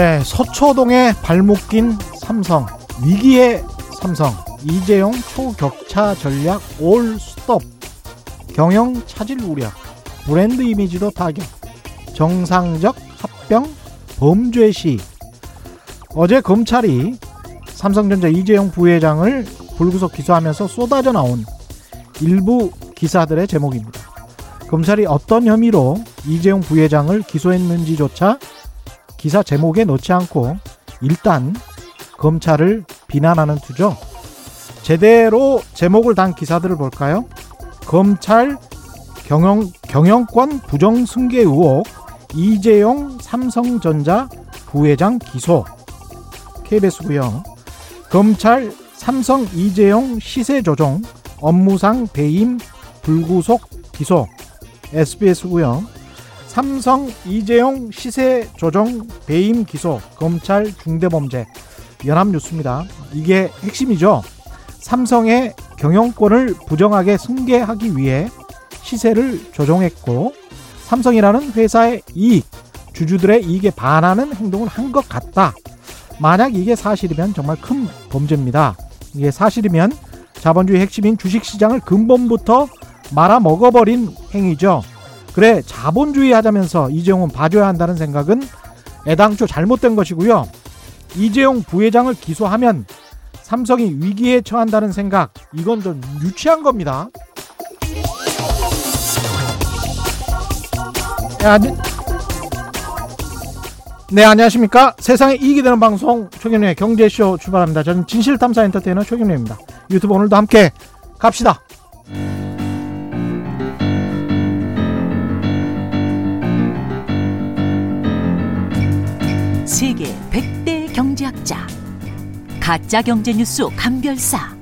네, 서초동에 발목 낀 삼성, 위기의 삼성, 이재용 초격차 전략 올 스톱, 경영 차질 우려, 브랜드 이미지도 타격, 정상적 합병, 범죄 시. 어제 검찰이 삼성전자 이재용 부회장을 불구속 기소하면서 쏟아져 나온 일부 기사들의 제목입니다. 검찰이 어떤 혐의로 이재용 부회장을 기소했는지조차 기사 제목에 넣지 않고 일단 검찰을 비난하는 투죠. 제대로 제목을 단 기사들을 볼까요? 검찰 경영, 경영권 부정 승계 의혹 이재용 삼성전자 부회장 기소 KBS고요. 검찰 삼성 이재용 시세 조정 업무상 배임 불구속 기소 SBS고요. 삼성 이재용 시세 조정 배임 기소 검찰 중대범죄 연합뉴스입니다. 이게 핵심이죠. 삼성의 경영권을 부정하게 승계하기 위해 시세를 조정했고 삼성이라는 회사의 이익, 주주들의 이익에 반하는 행동을 한 것 같다. 만약 이게 사실이면 정말 큰 범죄입니다. 이게 사실이면 자본주의 핵심인 주식시장을 근본부터 말아 먹어버린 행위죠. 그래 자본주의 하자면서 이재용은 봐줘야 한다는 생각은 애당초 잘못된 것이고요. 이재용 부회장을 기소하면 삼성이 위기에 처한다는 생각 이건 좀 유치한 겁니다. 네, 아니, 네 안녕하십니까 세상에 이익이 되는 방송 최경련의 경제쇼 출발합니다. 저는 진실탐사 엔터테이너 최경련입니다. 유튜브 오늘도 함께 갑시다. 세계 100대 경제학자 가짜 경제 뉴스 감별사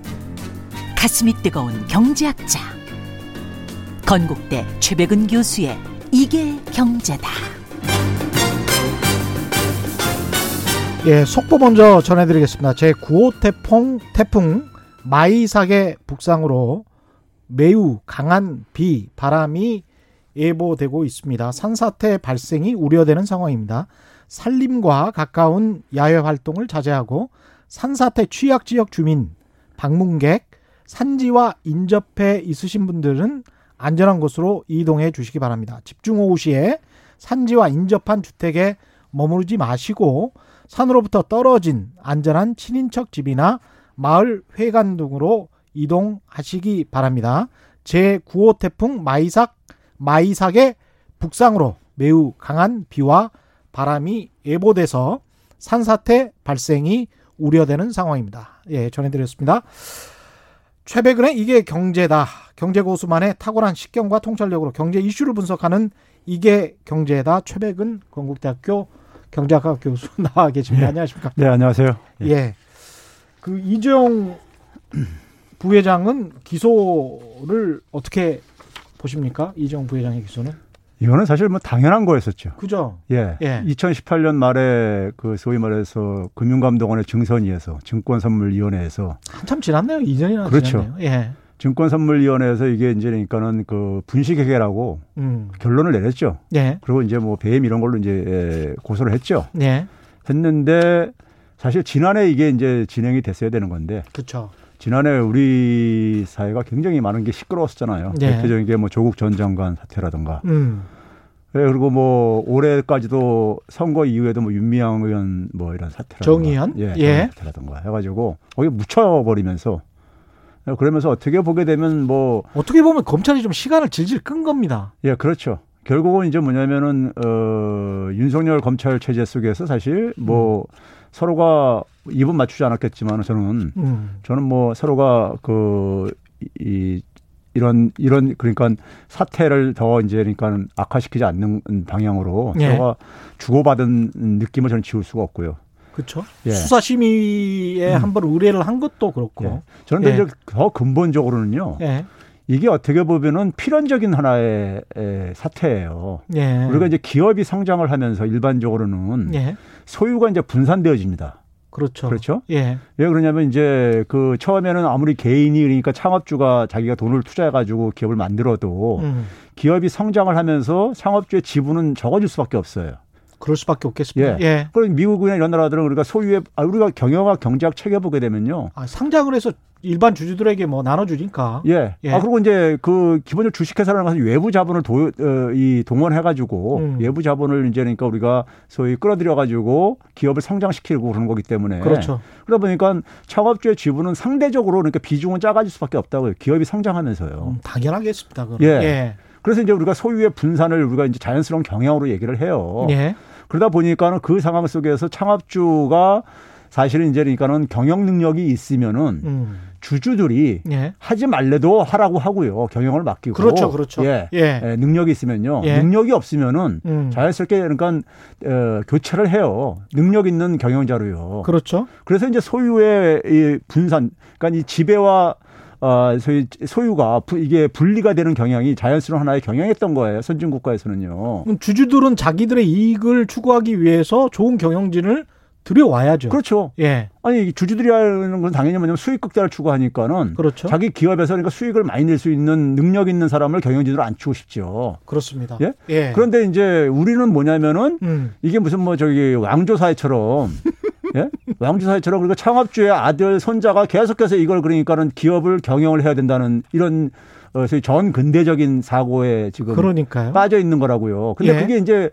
가슴이 뜨거운 경제학자 건국대 최백은 교수의 이게 경제다. 예, 속보 먼저 전해드리겠습니다. 제 9호 태풍, 태풍 마이삭의 북상으로 매우 강한 비, 바람이 예보되고 있습니다. 산사태 발생이 우려되는 상황입니다. 산림과 가까운 야외 활동을 자제하고 산사태 취약 지역 주민, 방문객, 산지와 인접해 있으신 분들은 안전한 곳으로 이동해 주시기 바랍니다. 집중호우 시에 산지와 인접한 주택에 머무르지 마시고 산으로부터 떨어진 안전한 친인척 집이나 마을 회관 등으로 이동하시기 바랍니다. 제9호 태풍 마이삭 마이삭의 북상으로 매우 강한 비와 바람이 예보돼서 산사태 발생이 우려되는 상황입니다. 예, 전해드렸습니다. 최백은의 이게 경제다. 경제 고수만의 탁월한 식견과 통찰력으로 경제 이슈를 분석하는 이게 경제다. 최백은 건국대학교 경제학과 교수 나와 계십니다. 예. 안녕하십니까? 네, 안녕하세요. 예. 예. 그 이재용 부회장은 기소를 어떻게 보십니까? 이재용 부회장의 기소는? 이거는 사실 뭐 당연한 거였었죠. 그죠? 예. 예. 2018년 말에 그 소위 말해서 금융감독원의 증선위에서 증권선물위원회에서 한참 지났네요. 2년이나 그렇죠. 지났네요. 예. 증권선물위원회에서 이게 이제 그러니까는 그 분식회계라고 음. 결론을 내렸죠. 예. 그리고 이제 뭐 배임 이런 걸로 이제 예, 고소를 했죠. 예. 했는데 사실 지난해 이게 이제 진행이 됐어야 되는 건데. 그렇죠. 지난해 우리 사회가 굉장히 많은 게 시끄러웠었잖아요. 네. 대표적인 게 뭐 조국 전 장관 사태라든가. 음. 네, 그리고 뭐 올해까지도 선거 이후에도 뭐 윤미향 의원 뭐 이런 사태라든가. 정의연? 예. 예. 사태라든가 해가지고 거기 묻혀버리면서 그러면서 어떻게 보게 되면 뭐 어떻게 보면 검찰이 좀 시간을 질질 끈 겁니다. 예, 그렇죠. 결국은 이제 뭐냐면은 어 윤석열 검찰 체제 속에서 사실 뭐 음. 서로가 입은 맞추지 않았겠지만 저는 음. 저는 뭐 서로가 그이 이런 이런 그러니까 사태를 더 이제 그러니까 악화시키지 않는 방향으로 예. 서로가 주고받은 느낌을 저는 지울 수가 없고요. 그렇죠. 예. 수사 심의에 음. 한번 의뢰를 한 것도 그렇고. 예. 저는 예. 이제 더 근본적으로는요. 예. 이게 어떻게 보면은 필연적인 하나의 사태예요. 예. 우리가 이제 기업이 성장을 하면서 일반적으로는 예. 소유가 이제 분산되어집니다. 그렇죠. 그렇죠. 예. 왜 그러냐면 이제 그 처음에는 아무리 개인이 그러니까 창업주가 자기가 돈을 투자해 가지고 기업을 만들어도 음. 기업이 성장을 하면서 창업주의 지분은 적어질 수밖에 없어요. 그럴 수밖에 없겠습니다. 예. 예. 그럼 미국이나 이런 나라들은 우리가 소유의 아, 우리가 경영학 경제학 책에 보게 되면요. 아, 상장을 해서 일반 주주들에게 뭐 나눠주니까. 예. 예. 아 그리고 이제 그 기본적으로 주식회사라는 것은 외부 자본을 도, 어, 이 동원해가지고 음. 외부 자본을 이제 그러니까 우리가 소위 끌어들여가지고 기업을 성장시키고 그러는 거기 때문에. 그렇죠. 그러다 보니까 창업주의 지분은 상대적으로 그러니까 비중은 작아질 수밖에 없다고요. 기업이 성장하면서요. 음, 당연하겠습니다. 그럼. 예. 예. 그래서 이제 우리가 소유의 분산을 우리가 이제 자연스러운 경향으로 얘기를 해요. 예. 그러다 보니까는 그 상황 속에서 창업주가 사실은 이제 그러니까는 경영 능력이 있으면은 음. 주주들이 예. 하지 말래도 하라고 하고요. 경영을 맡기고. 그렇죠, 그렇죠. 예. 예. 예 능력이 있으면요. 예. 능력이 없으면은 음. 자연스럽게 그러니까 어, 교체를 해요. 능력 있는 경영자로요. 그렇죠. 그래서 이제 소유의 이 분산, 그러니까 이 지배와 어, 소위 소유가 이게 분리가 되는 경향이 자연스러운 하나의 경향이었던 거예요. 선진 국가에서는요. 주주들은 자기들의 이익을 추구하기 위해서 좋은 경영진을 들여와야죠. 그렇죠. 예. 아니 주주들이 하는 건 당연히 뭐냐면 수익 극대화를 추구하니까는 그렇죠. 자기 기업에서 그러니까 수익을 많이 낼 수 있는 능력 있는 사람을 경영진으로 앉히고 싶죠. 그렇습니다. 예? 예. 그런데 이제 우리는 뭐냐면은 음. 이게 무슨 뭐 저기 왕조 사회처럼 예? 왕조 사회처럼 그리고 창업주의 아들 손자가 계속해서 이걸 그러니까는 기업을 경영을 해야 된다는 이런 어, 전 근대적인 사고에 지금 그러니까요. 빠져 있는 거라고요. 근데 예. 그게 이제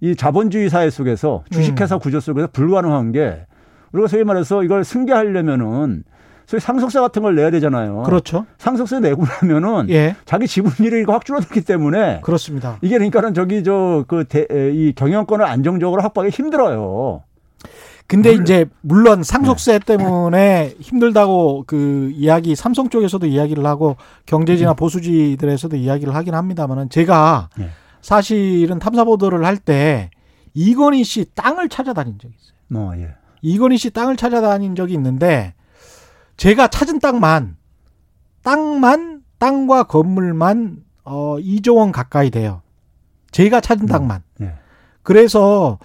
이 자본주의 사회 속에서 주식회사 음. 구조 속에서 불가능한 게 우리가 소위 말해서 이걸 승계하려면은 소위 상속세 같은 걸 내야 되잖아요. 그렇죠. 상속세 내고 나면은 예. 자기 지분율이 확 줄어들기 때문에 그렇습니다. 이게 그러니까는 저기 저 그 이 경영권을 안정적으로 확보하기 힘들어요. 근데 물, 이제 물론 상속세 네. 때문에 힘들다고 그 이야기 삼성 쪽에서도 이야기를 하고 경제지나 음. 보수지들에서도 이야기를 하긴 합니다만은 제가 네. 사실은 탐사 보도를 할 때 이건희 씨 땅을 찾아다닌 적이 있어요. 어, 예. 이건희 씨 땅을 찾아다닌 적이 있는데 제가 찾은 땅만 땅만 땅과 건물만 어 2조 원 가까이 돼요. 제가 찾은 음, 땅만. 예. 그래서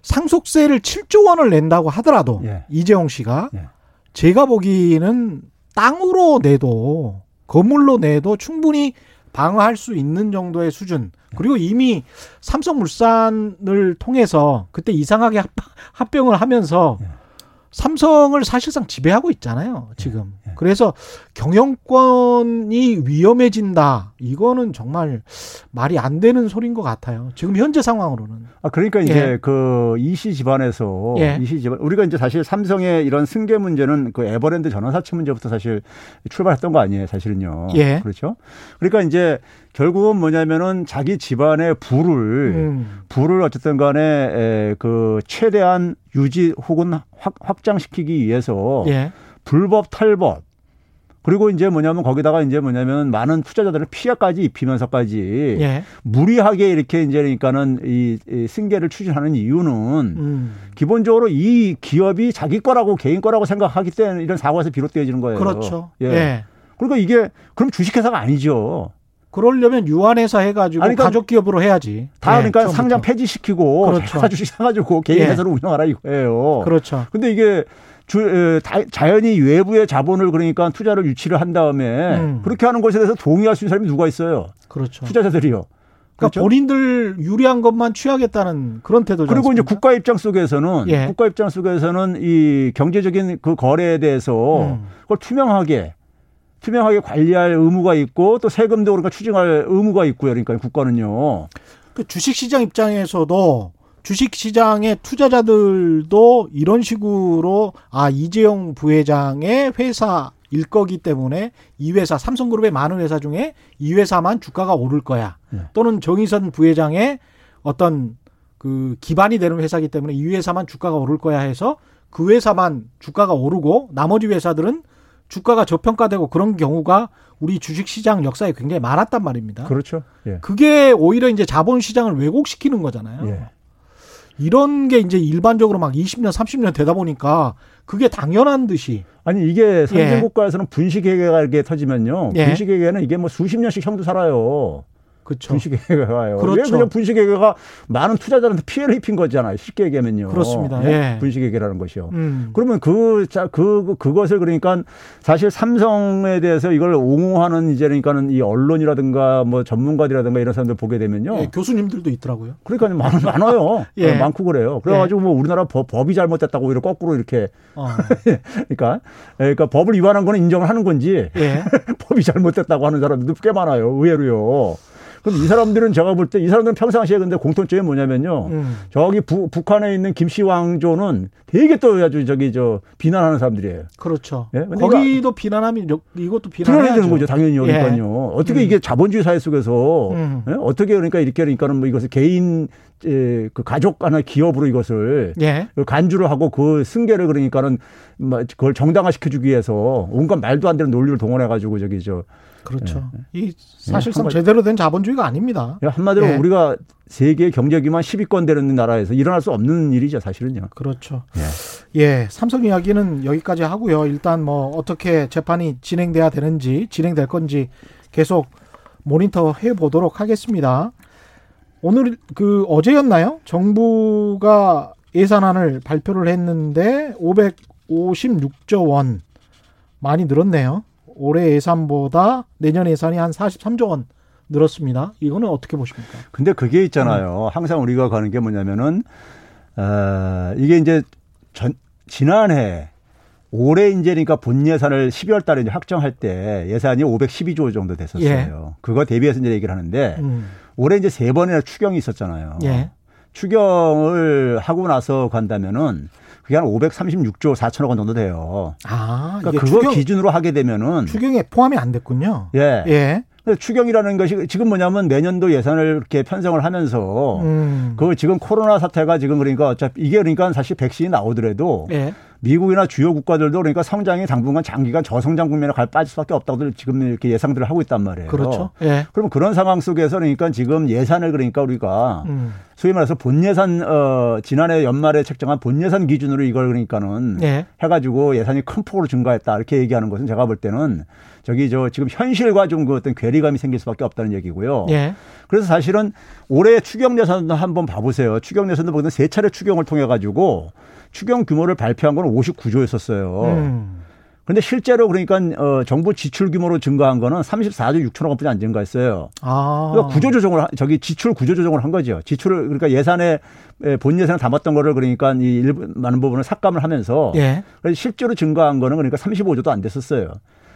상속세를 7조 원을 낸다고 하더라도 예. 이재용 씨가 예. 제가 보기에는 땅으로 내도 건물로 내도 충분히 방어할 수 있는 정도의 수준. 그리고 이미 삼성물산을 통해서 그때 이상하게 합병을 하면서 예. 삼성을 사실상 지배하고 있잖아요, 지금. 예. 그래서 경영권이 위험해진다. 이거는 정말 말이 안 되는 소리인 것 같아요. 지금 현재 상황으로는. 아, 그러니까 이제 예. 그 이시 집안에서 예. 이시 집안 우리가 이제 사실 삼성의 이런 승계 문제는 그 에버랜드 전환 사채 문제부터 사실 출발했던 거 아니에요, 사실은요. 예. 그렇죠. 그러니까 이제 결국은 뭐냐면은 자기 집안의 부를 음. 부를 어쨌든 간에 에, 그 최대한 유지 혹은 확, 확장시키기 위해서 예. 불법 탈법 그리고 이제 뭐냐면 거기다가 이제 뭐냐면 많은 투자자들을 피해까지 입히면서까지 예. 무리하게 이렇게 이제 그러니까는 이, 이 승계를 추진하는 이유는 음. 기본적으로 이 기업이 자기 거라고 개인 거라고 생각하기 때문에 이런 사고에서 비롯되어지는 거예요. 그렇죠. 예. 예. 그러니까 이게 그럼 주식회사가 아니죠. 그러려면 유한회사 해가지고 아니, 그러니까 가족 기업으로 해야지. 다 네, 그러니까 처음부터. 상장 폐지시키고 그렇죠. 사 주식 사가지고 개인 예. 회사로 운영하라 이거예요. 그렇죠. 근데 이게 주, 자연히 외부의 자본을 그러니까 투자를 유치를 한 다음에 음. 그렇게 하는 것에 대해서 동의할 수 있는 사람이 누가 있어요? 그렇죠. 투자자들이요. 그러니까 그렇죠? 본인들 유리한 것만 취하겠다는 그런 태도죠. 그리고 이제 국가 입장 속에서는 예. 국가 입장 속에서는 이 경제적인 그 거래에 대해서 음. 그걸 투명하게 투명하게 관리할 의무가 있고 또 세금도 그러니까 추징할 의무가 있고요. 그러니까 국가는요. 그 주식시장 입장에서도 주식시장의 투자자들도 이런 식으로 아 이재용 부회장의 회사 일 거기 때문에 이 회사 삼성그룹의 많은 회사 중에 이 회사만 주가가 오를 거야. 네. 또는 정의선 부회장의 어떤 그 기반이 되는 회사기 때문에 이 회사만 주가가 오를 거야 해서 그 회사만 주가가 오르고 나머지 회사들은 주가가 저평가되고 그런 경우가 우리 주식시장 역사에 굉장히 많았단 말입니다. 그렇죠. 예. 그게 오히려 이제 자본시장을 왜곡시키는 거잖아요. 예. 이런 게 이제 일반적으로 막 20년, 30년 되다 보니까 그게 당연한 듯이. 아니, 이게 선진국가에서는 예. 분식회계가 이렇게 터지면요. 예. 분식회계는 이게 뭐 수십 년씩 형도 살아요. 그렇죠. 분식회계가 와요. 그렇죠. 왜 그냥 분식회계가 많은 투자자들한테 피해를 입힌 거잖아요. 쉽게 얘기하면요. 그렇습니다. 네? 예. 분식회계라는 것이요. 음. 그러면 그, 자, 그, 그것을 그러니까 사실 삼성에 대해서 이걸 옹호하는 이제 그러니까는 이 언론이라든가 뭐 전문가들이라든가 이런 사람들 보게 되면요. 예, 교수님들도 있더라고요. 그러니까 많, 많아요. 예. 네, 많고 그래요. 그래가지고 뭐 우리나라 법, 법이 잘못됐다고 오히려 거꾸로 이렇게 어. 그러니까, 그러니까 법을 위반한 거는 인정을 하는 건지 예. 법이 잘못됐다고 하는 사람들도 꽤 많아요. 의외로요. 그럼 이 사람들은 제가 볼 때 이 사람들은 평상시에 근데 공통점이 뭐냐면요. 음. 저기 부, 북한에 있는 김씨 왕조는 되게 또 아주 저기 저 비난하는 사람들이에요. 그렇죠. 예? 거기도 비난하면 여- 이것도 비난해야. 되는 거죠. 당연히 여기까요. 어떻게 음. 이게 자본주의 사회 속에서 음. 예? 어떻게 그러니까 이렇게 그러니까는 뭐 이것을 개인 에, 그 가족 하나 기업으로 이것을 예. 그 간주를 하고 그 승계를 그러니까는 뭐 그걸 정당화 시켜주기 위해서 온갖 말도 안 되는 논리를 동원해 가지고 저기 저 그렇죠. 이 사실상 예. 한 가지- 제대로 된 자본주의가 아닙니다. 한마디로 예. 우리가 세계 경제 기만 10위권 되는 나라에서 일어날 수 없는 일이죠 사실은요. 그렇죠. 예. 예, 삼성 이야기는 여기까지 하고요. 일단 뭐 어떻게 재판이 진행돼야 되는지 진행될 건지 계속 모니터 해 보도록 하겠습니다. 오늘 그 어제였나요? 정부가 예산안을 발표를 했는데 556조 원 많이 늘었네요. 올해 예산보다 내년 예산이 한 43조 원 늘었습니다. 이거는 어떻게 보십니까? 근데 그게 있잖아요. 항상 우리가 가는 게 뭐냐면은 어, 이게 이제 전 지난해 올해 이제 그러니까 본 예산을 12월 달에 이제 확정할 때 예산이 512조 정도 됐었어요. 그거 대비해서 이제 얘기를 하는데 음, 올해 이제 세 번이나 추경이 있었잖아요. 예. 추경을 하고 나서 간다면은 그게 한 536조 4천억 원 정도 돼요. 아, 그러니까 그거 추경, 기준으로 하게 되면은 추경에 포함이 안 됐군요. 예. 예. 추경이라는 것이 지금 뭐냐면 내년도 예산을 이렇게 편성을 하면서 음. 그 지금 코로나 사태가 지금 그러니까 어차피 이게 그러니까 사실 백신이 나오더라도 예. 미국이나 주요 국가들도 그러니까 성장이 당분간 장기간 저성장 국면에 갈 빠질 수밖에 없다고 지금 이렇게 예상들을 하고 있단 말이에요. 그렇죠. 예. 그럼 그런 상황 속에서 그러니까 지금 예산을 그러니까 우리가 음. 소위 말해서 본 예산 어 지난해 연말에 책정한 본 예산 기준으로 이걸 그러니까는 예. 해가지고 예산이 큰 폭으로 증가했다 이렇게 얘기하는 것은 제가 볼 때는 저기 저 지금 현실과 좀 그 어떤 괴리감이 생길 수밖에 없다는 얘기고요. 예. 그래서 사실은 올해 추경 예산도 한번 봐보세요. 추경 예산도 보면 세 차례 추경을 통해 가지고 추경 규모를 발표한 건 59조였었어요. 음. 그런데 실제로 그러니까 어 정부 지출 규모로 증가한 거는 34조 6천억 원뿐이 안 증가했어요. 아. 그러니까 구조 조정을 하- 저기 지출 구조 조정을 한 거죠. 지출을 그러니까 예산에 에, 본 예산에 담았던 거를 그러니까 이 일부 많은 부분을 삭감을 하면서 예. 실제로 증가한 거는 그러니까 35조도 안 됐었어요.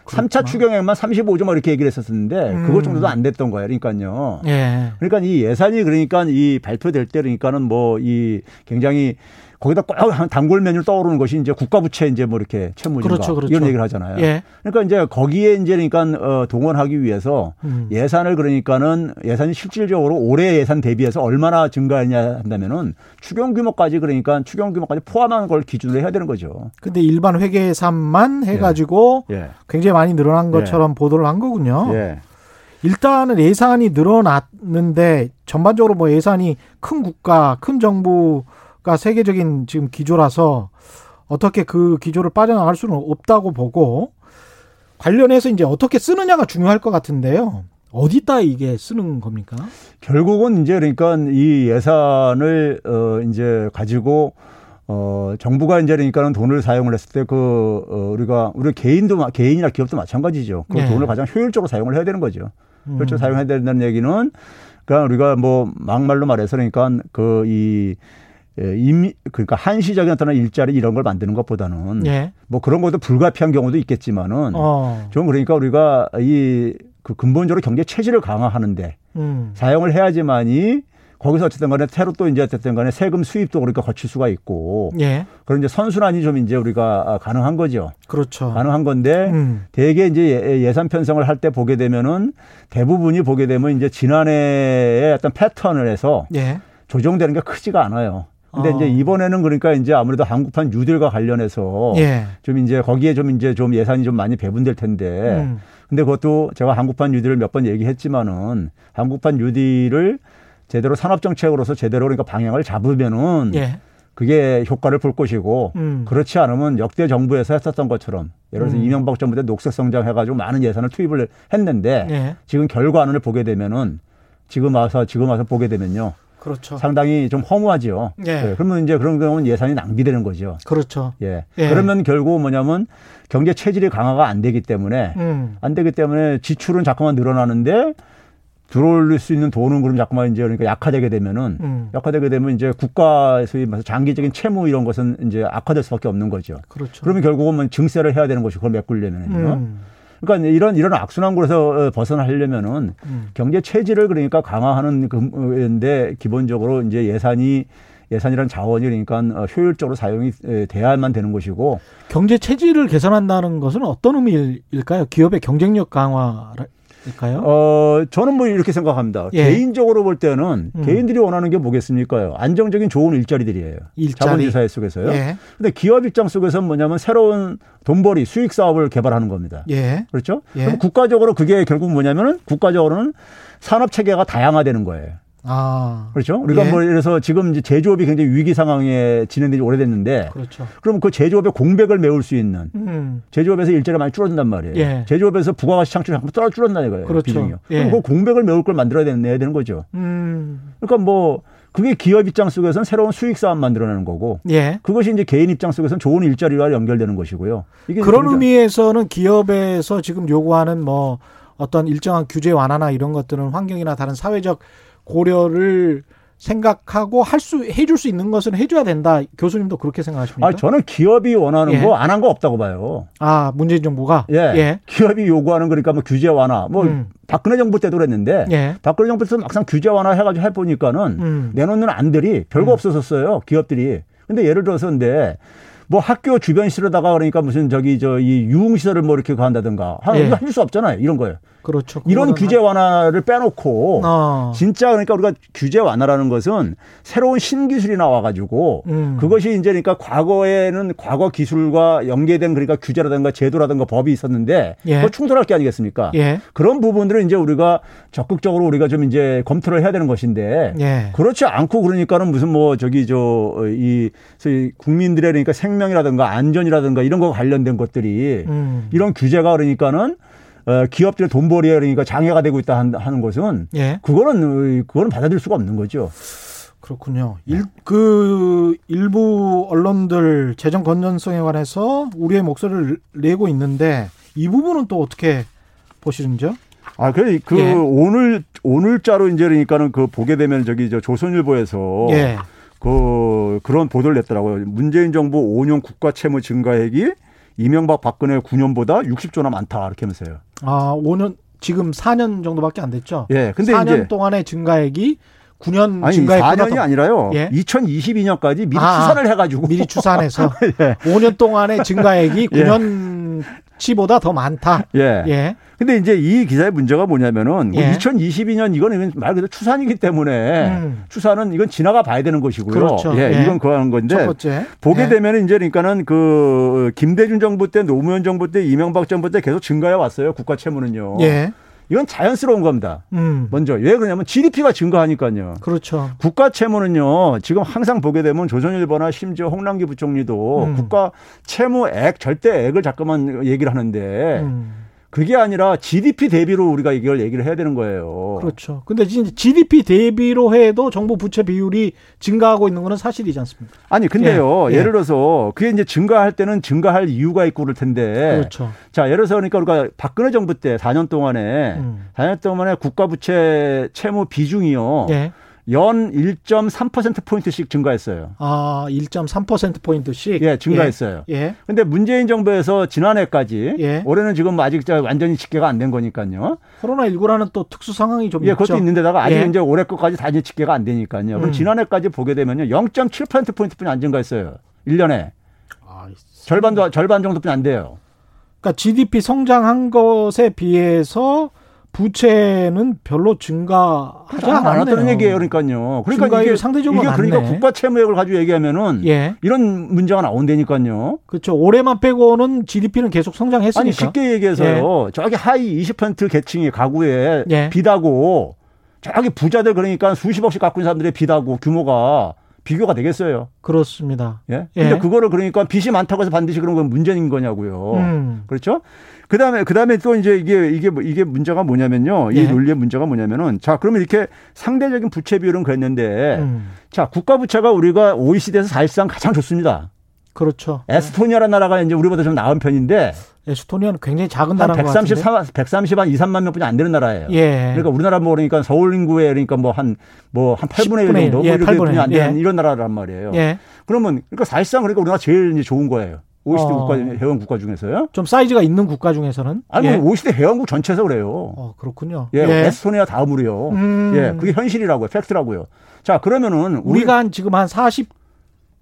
삼차. 추경액만 35조 막 이렇게 얘기를 했었는데 음. 그것 정도도 안 됐던 거예요. 그러니까요. 예. 그러니까 이 예산이 그러니까 이 발표될 때 그러니까는 뭐 이 굉장히 거기다 꼭한 단골 메뉴 떠오르는 것이 이제 국가부채 이제 뭐 이렇게 채무진가 그렇죠, 그렇죠. 이런 얘기를 하잖아요. 예. 그러니까 이제 거기에 이제 그러니까 어, 동원하기 위해서 음. 예산을 그러니까는 예산이 실질적으로 올해 예산 대비해서 얼마나 증가했냐 한다면은 추경 규모까지 그러니까 추경 규모까지 포함한 걸 기준으로 해야 되는 거죠. 근데 일반 회계 예산만 해가지고 예. 굉장히 많이 늘어난 예. 것처럼 보도를 한 거군요. 예. 일단은 예산이 늘어났는데 전반적으로 뭐 예산이 큰 국가, 큰 정부 가 세계적인 지금 기조라서 어떻게 그 기조를 빠져나갈 수는 없다고 보고 관련해서 이제 어떻게 쓰느냐가 중요할 것 같은데요. 어디다 이게 쓰는 겁니까? 결국은 이제 그러니까 이 예산을 어 이제 가지고 어 정부가 이제 그러니까는 돈을 사용을 했을 때그 어, 우리가 우리 개인도 마- 개인이나 기업도 마찬가지죠. 그 네. 돈을 가장 효율적으로 사용을 해야 되는 거죠. 음. 효율적으로 사용해야 된다는 얘기는 그러니까 우리가 뭐 막말로 말해서 그러니까 그이 임미 그러니까 한시적인 어떤 일자리 이런 걸 만드는 것보다는 예. 뭐 그런 것도 불가피한 경우도 있겠지만은 어. 좀 그러니까 우리가 이 그 근본적으로 경제 체질을 강화하는데 음. 사용을 해야지만이 거기서 어쨌든 간에 새로 또 이제 어쨌든 간에 세금 수입도 우리가 거칠 수가 있고 예. 그런 이제 선순환이 좀 이제 우리가 가능한 거죠. 그렇죠. 가능한 건데 음. 대개 이제 예- 예산 편성을 할 때 보게 되면은 대부분이 보게 되면 이제 지난해의 어떤 패턴을 해서 예. 조정되는 게 크지가 않아요. 근데 어. 이제 이번에는 그러니까 이제 아무래도 한국판 뉴딜과 관련해서 예. 좀 이제 거기에 좀 이제 좀 예산이 좀 많이 배분될 텐데 음. 근데 그것도 제가 한국판 뉴딜을 몇 번 얘기했지만은 한국판 뉴딜을 제대로 산업 정책으로서 제대로 그러니까 방향을 잡으면은 예. 그게 효과를 볼 것이고 음. 그렇지 않으면 역대 정부에서 했었던 것처럼 예를 들어서 음. 이명박 정부 때 녹색 성장 해가지고 많은 예산을 투입을 했는데 예. 지금 결과안을 보게 되면은 지금 와서 지금 와서 보게 되면요. 그렇죠. 상당히 좀 허무하죠. 예. 네, 그러면 이제 그런 경우는 예산이 낭비되는 거죠. 그렇죠. 예. 예. 그러면 결국 뭐냐면 경제 체질이 강화가 안 되기 때문에 음. 안 되기 때문에 지출은 자꾸만 늘어나는데 들어올 수 있는 돈은 그럼 자꾸만 이제 그러니까 약화되게 되면은 음. 약화되게 되면 이제 국가 소위 말해서 장기적인 채무 이런 것은 이제 악화될 수밖에 없는 거죠. 그렇죠. 그러면 결국은 뭐 증세를 해야 되는 것이고 그걸 메꾸려면은요. 음. 그러니까 이런 이런 악순환골에서 벗어나려면은 음. 경제 체질을 그러니까 강화하는 건데 기본적으로 이제 예산이 예산이란 자원이 그러니까 어, 효율적으로 사용이 돼야만 되는 것이고 경제 체질을 개선한다는 것은 어떤 의미일까요? 기업의 경쟁력 강화 일까요? 어 저는 뭐 이렇게 생각합니다. 예. 개인적으로 볼 때는 음. 개인들이 원하는 게 뭐겠습니까요? 안정적인 좋은 일자리들이에요. 일자리. 자본주의 사회 속에서요. 예. 근데 기업 입장 속에서는 뭐냐면 새로운 돈벌이 수익 사업을 개발하는 겁니다. 예. 그렇죠? 예. 그럼 국가적으로 그게 결국 뭐냐면은 국가적으로는 산업 체계가 다양화되는 거예요. 아. 그렇죠? 우리가 예. 뭐 그래서 지금 이제 제조업이 굉장히 위기 상황에 진행된 지 오래됐는데 그렇죠. 그럼 그 제조업의 공백을 메울 수 있는 음. 제조업에서 일자리가 많이 줄어든단 말이에요. 예. 제조업에서 부가가치 창출이 자꾸 떨어 줄었다는 이거예요. 그렇죠. 비중이요. 예. 그럼 그 공백을 메울 걸 만들어야 되는, 내야 되는 거죠. 음. 그러니까 뭐 그게 기업 입장 속에서는 새로운 수익 사업 만들어내는 거고 예. 그것이 이제 개인 입장 속에서는 좋은 일자리와 연결되는 것이고요. 이게 그런 의미에서는 기업에서 지금 요구하는 뭐 어떤 일정한 규제 완화나 이런 것들은 환경이나 다른 사회적 고려를 생각하고 할 수 해줄 수 있는 것은 해줘야 된다. 교수님도 그렇게 생각하십니까? 아, 저는 기업이 원하는 예. 거안 한 거 없다고 봐요. 아, 문재인 정부가 예. 예. 기업이 요구하는 거니까 뭐 규제 완화. 뭐 음. 박근혜 정부 때도 그랬는데 예. 박근혜 정부 때도 막상 규제 완화 해가지고 해보니까는 음. 내놓는 안들이 별거 없었었어요. 기업들이. 근데 예를 들어서 근데 뭐 학교 주변 시설에다가 그러니까 무슨 저기 저 이 유흥 시설을 뭐 이렇게 한다든가 하- 예. 이거 해줄 수 없잖아요. 이런 거예요. 그렇죠. 이런 규제 완화를 빼놓고 어. 진짜 그러니까 우리가 규제 완화라는 것은 새로운 신기술이 나와가지고 음. 그것이 이제 그러니까 과거에는 과거 기술과 연계된 그러니까 규제라든가 제도라든가 법이 있었는데 예. 그거 충돌할 게 아니겠습니까? 예. 그런 부분들은 이제 우리가 적극적으로 우리가 좀 이제 검토를 해야 되는 것인데 예. 그렇지 않고 그러니까는 무슨 뭐 저기 저이 소위 국민들의 그러니까 생명 이라든가 안전이라든가 이런 거 관련된 것들이 음. 이런 규제가 그러니까는 어, 기업들의 돈벌이에 그러니까 장애가 되고 있다 한- 하는 것은 예. 그거는 어, 그거는 받아들일 수가 없는 거죠. 그렇군요. 일, 그 일부 언론들 재정 건전성에 관해서 우리의 목소리를 내고 있는데 이 부분은 또 어떻게 보시는지요? 아, 그, 그 예. 오늘 오늘자로 이제 그러니까는 그 보게 되면 저기 저 조선일보에서 예. 그 그런 보도를 냈더라고요. 문재인 정부 5년 국가 채무 증가액이 이명박 박근혜 9년보다 60조나 많다 이렇게 하면서요. 아, 5년 지금 4년 정도밖에 안 됐죠. 예. 근데 4년 이제 동안의 증가액이 9년 아니 증가액보다 4년이 더 아니라요. 예? 2022년까지 미리 아, 추산을 해가지고 미리 추산해서 예. 5년 동안의 증가액이 9년 치보다 더 많다. 예. 예. 근데 이제 이 기사의 문제가 뭐냐면은 뭐 예. 2022년 이거는 말 그대로 추산이기 때문에 음. 추산은 이건 지나가 봐야 되는 것이고요. 그렇죠. 예, 예. 이건 그거 하는 건데 첫 번째. 보게 예. 되면 이제 그러니까는 그 김대중 정부 때 노무현 정부 때 이명박 정부 때 계속 증가해 왔어요. 국가 채무는요. 예. 이건 자연스러운 겁니다. 음. 먼저 왜 그러냐면 GDP가 증가하니까요. 그렇죠. 국가 채무는요. 지금 항상 보게 되면 조선일보나 심지어 홍남기 부총리도 음. 국가 채무액 절대액을 자꾸만 얘기를 하는데 음. 그게 아니라 GDP 대비로 우리가 이걸 얘기를 해야 되는 거예요. 그렇죠. 근데 진짜 GDP 대비로 해도 정부 부채 비율이 증가하고 있는 거는 사실이지 않습니까? 아니 근데요. 예, 예. 를 들어서 그게 이제 증가할 때는 증가할 이유가 있고 그럴 텐데 그렇죠. 자, 예를 들어서 그러니까 우리가 박근혜 정부 때 4년 동안에 음. 4년 동안에 국가 부채 채무 비중이요. 예. 연 1.3% 포인트씩 증가했어요. 아, 1.3% 포인트씩 예, 증가했어요. 예. 근데 문재인 정부에서 지난해까지 예. 올해는 지금 아직 저 완전히 집계가 안 된 거니까요. 코로나 19라는 또 특수 상황이 좀 예, 있죠. 그것도 있는데다가 아직 예. 이제 올해 것까지 다 이제 집계가 안 되니까요. 그럼 음. 지난해까지 보게 되면요. 0.7% 포인트뿐이 안 증가했어요. 1년에. 아, 절반도 절반 정도뿐이 안 돼요. 그러니까 GDP 성장한 것에 비해서 부채는 별로 증가하지 안 않았네요. 않았다는 얘기예요. 그러니까요. 그러니까 이게 상대적으로 이게 그러니까. 국가 채무액을 가지고 얘기하면은 예. 이런 문제가 나온다니까요. 그렇죠. 올해만 빼고는 GDP는 계속 성장했으니까. 아니 쉽게 얘기해서요. 저기 하위 20% 계층의 가구에 예. 비다고 저기 부자들 그러니까 수십억씩 갖고 있는 사람들의 비다고 규모가 비교가 되겠어요. 그렇습니다. 예. 근데 예. 그거를 그러니까 빚이 많다고 해서 반드시 그런 건 문제인 거냐고요. 음. 그렇죠? 그다음에 그다음에 또 이제 이게 이게 이게 문제가 뭐냐면요. 이 예. 논리의 문제가 뭐냐면은 자, 그러면 이렇게 상대적인 부채 비율은 그랬는데 음. 자, 국가 부채가 우리가 OECD에서 사실상 가장 좋습니다. 그렇죠. 에스토니아라는 나라가 이제 우리보다 좀 나은 편인데 에스토니아는 굉장히 작은 나라인 130, 130, 한 2, 3만 명뿐이 안 되는 나라예요. 예. 그러니까 우리나라 뭐 그러니까 서울 인구에 그러니까 뭐 한 뭐한 8분의 1 정도 뭐 예, 이렇게 뿐이 안 되는 예. 이런 나라란 말이에요. 예. 그러면 그러니까 사실상 그러니까 우리가 제일 이제 좋은 거예요. OECD 어. 국가 회원 국가 중에서요. 좀 사이즈가 있는 국가 중에서는 아니 예. OECD 회원국 전체에서 그래요. 어, 그렇군요. 예, 예. 에스토니아 다음으로요. 음. 예, 그게 현실이라고요. 팩트라고요. 자, 그러면은 우리가 한 지금 한 40,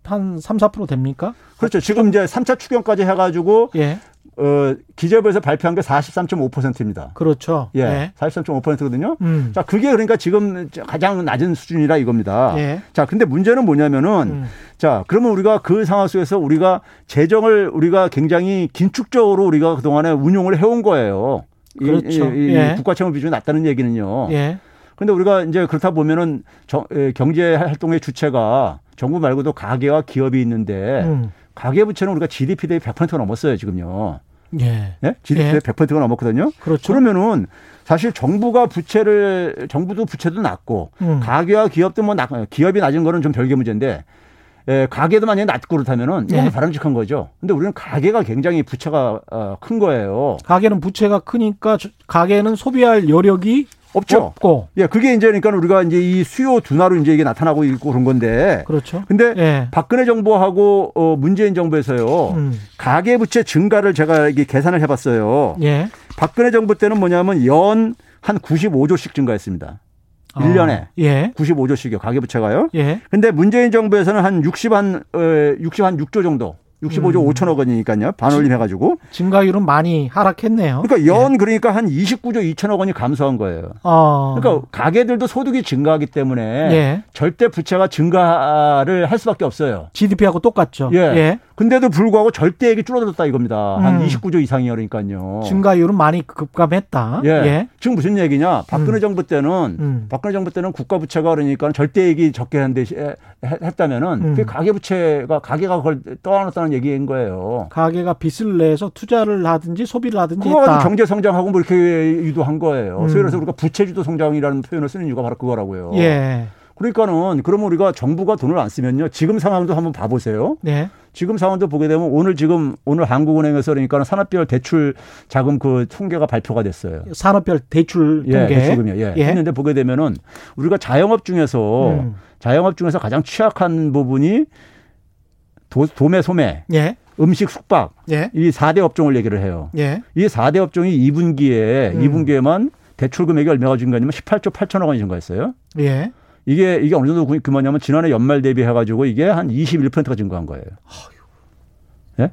한 3, 4% 됩니까? 그렇죠. 지금 이제 3차 추경까지 해가지고 예. 어, 기재부에서 발표한 게 43.5%입니다. 그렇죠. 예. 네. 43.5%거든요. 음. 자, 그게 그러니까 지금 가장 낮은 수준이라 이겁니다. 예. 자, 근데 문제는 뭐냐면은 음. 자, 그러면 우리가 그 상황 속에서 우리가 재정을 우리가 굉장히 긴축적으로 우리가 그동안에 운용을 해온 거예요. 그렇죠. 이, 이, 이 예. 국가 채무 비중이 낮다는 얘기는요. 예. 근데 우리가 이제 그렇다 보면은 정, 경제 활동의 주체가 정부 말고도 가계와 기업이 있는데 음. 가계 부채는 우리가 GDP 대비 100%가 넘었어요, 지금요. 예. 네? GDP 예. 100%가 넘었거든요. 그렇죠. 그러면은 사실 정부가 부채를 정부도 부채도 낮고 음. 가계와 기업도 뭐 낮, 기업이 낮은 거는 좀 별개 문제인데 예, 가계도 만약에 낮고 그렇다면은 너무 예. 바람직한 거죠. 근데 우리는 가계가 굉장히 부채가 어, 큰 거예요. 가계는 부채가 크니까 가계는 소비할 여력이 없죠. 없고. 예, 그게 이제 그러니까 우리가 이제 이 수요 둔화로 이제 이게 나타나고 있고 그런 건데. 그렇죠. 근데 예. 박근혜 정부하고 어 문재인 정부에서요. 음. 가계 부채 증가를 제가 이게 계산을 해 봤어요. 예. 박근혜 정부 때는 뭐냐면 연 한 95조씩 증가했습니다. 어. 1년에 예. 95조씩이요. 가계 부채가요. 예. 근데 문재인 정부에서는 한 60 한, 어, 60한 6조 정도 65조 음. 5천억 원이니까요. 반올림 해가지고. 증가율은 많이 하락했네요. 그러니까 연 예. 그러니까 한 29조 2천억 원이 감소한 거예요. 어. 그러니까 가계들도 소득이 증가하기 때문에 예. 절대 부채가 증가를 할 수밖에 없어요. GDP하고 똑같죠. 예. 예. 근데도 불구하고 절대액이 줄어들었다 이겁니다. 음. 한 29조 이상이요, 그러니까요. 증가율은 많이 급감했다. 예. 예. 지금 무슨 얘기냐? 박근혜 음. 정부 때는 음. 박근혜 정부 때는 국가 부채가 그러니까 절대액이 적게 한데 했다면은 음. 그 가계 부채가 가계가 그걸 떠안았다는 얘기인 거예요. 가계가 빚을 내서 투자를 하든지 소비를 하든지 가지고 경제 성장하고 뭐 이렇게 유도한 거예요. 음. 그래서 우리가 부채주도 성장이라는 표현을 쓰는 이유가 바로 그거라고요. 예. 그러니까는 그러면 우리가 정부가 돈을 안 쓰면요. 지금 상황도 한번 봐보세요. 네. 지금 상황도 보게 되면 오늘 지금 오늘 한국은행에서 그러니까 산업별 대출 자금 그 통계가 발표가 됐어요. 산업별 대출 통계. 예, 대출금이요. 예. 예. 했는데 보게 되면은 우리가 자영업 중에서 음. 자영업 중에서 가장 취약한 부분이 도, 도매 소매. 예. 음식 숙박. 예. 이 4대 업종을 얘기를 해요. 예. 이 4대 업종이 2분기에 음. 2분기에만 대출 금액이 얼마가 증가했냐면 18조 8천억 원이 증가했어요. 예. 이게 이게 어느 정도 그만냐면 지난해 연말 대비해 가지고 이게 한 21%가 증가한 거예요. 예?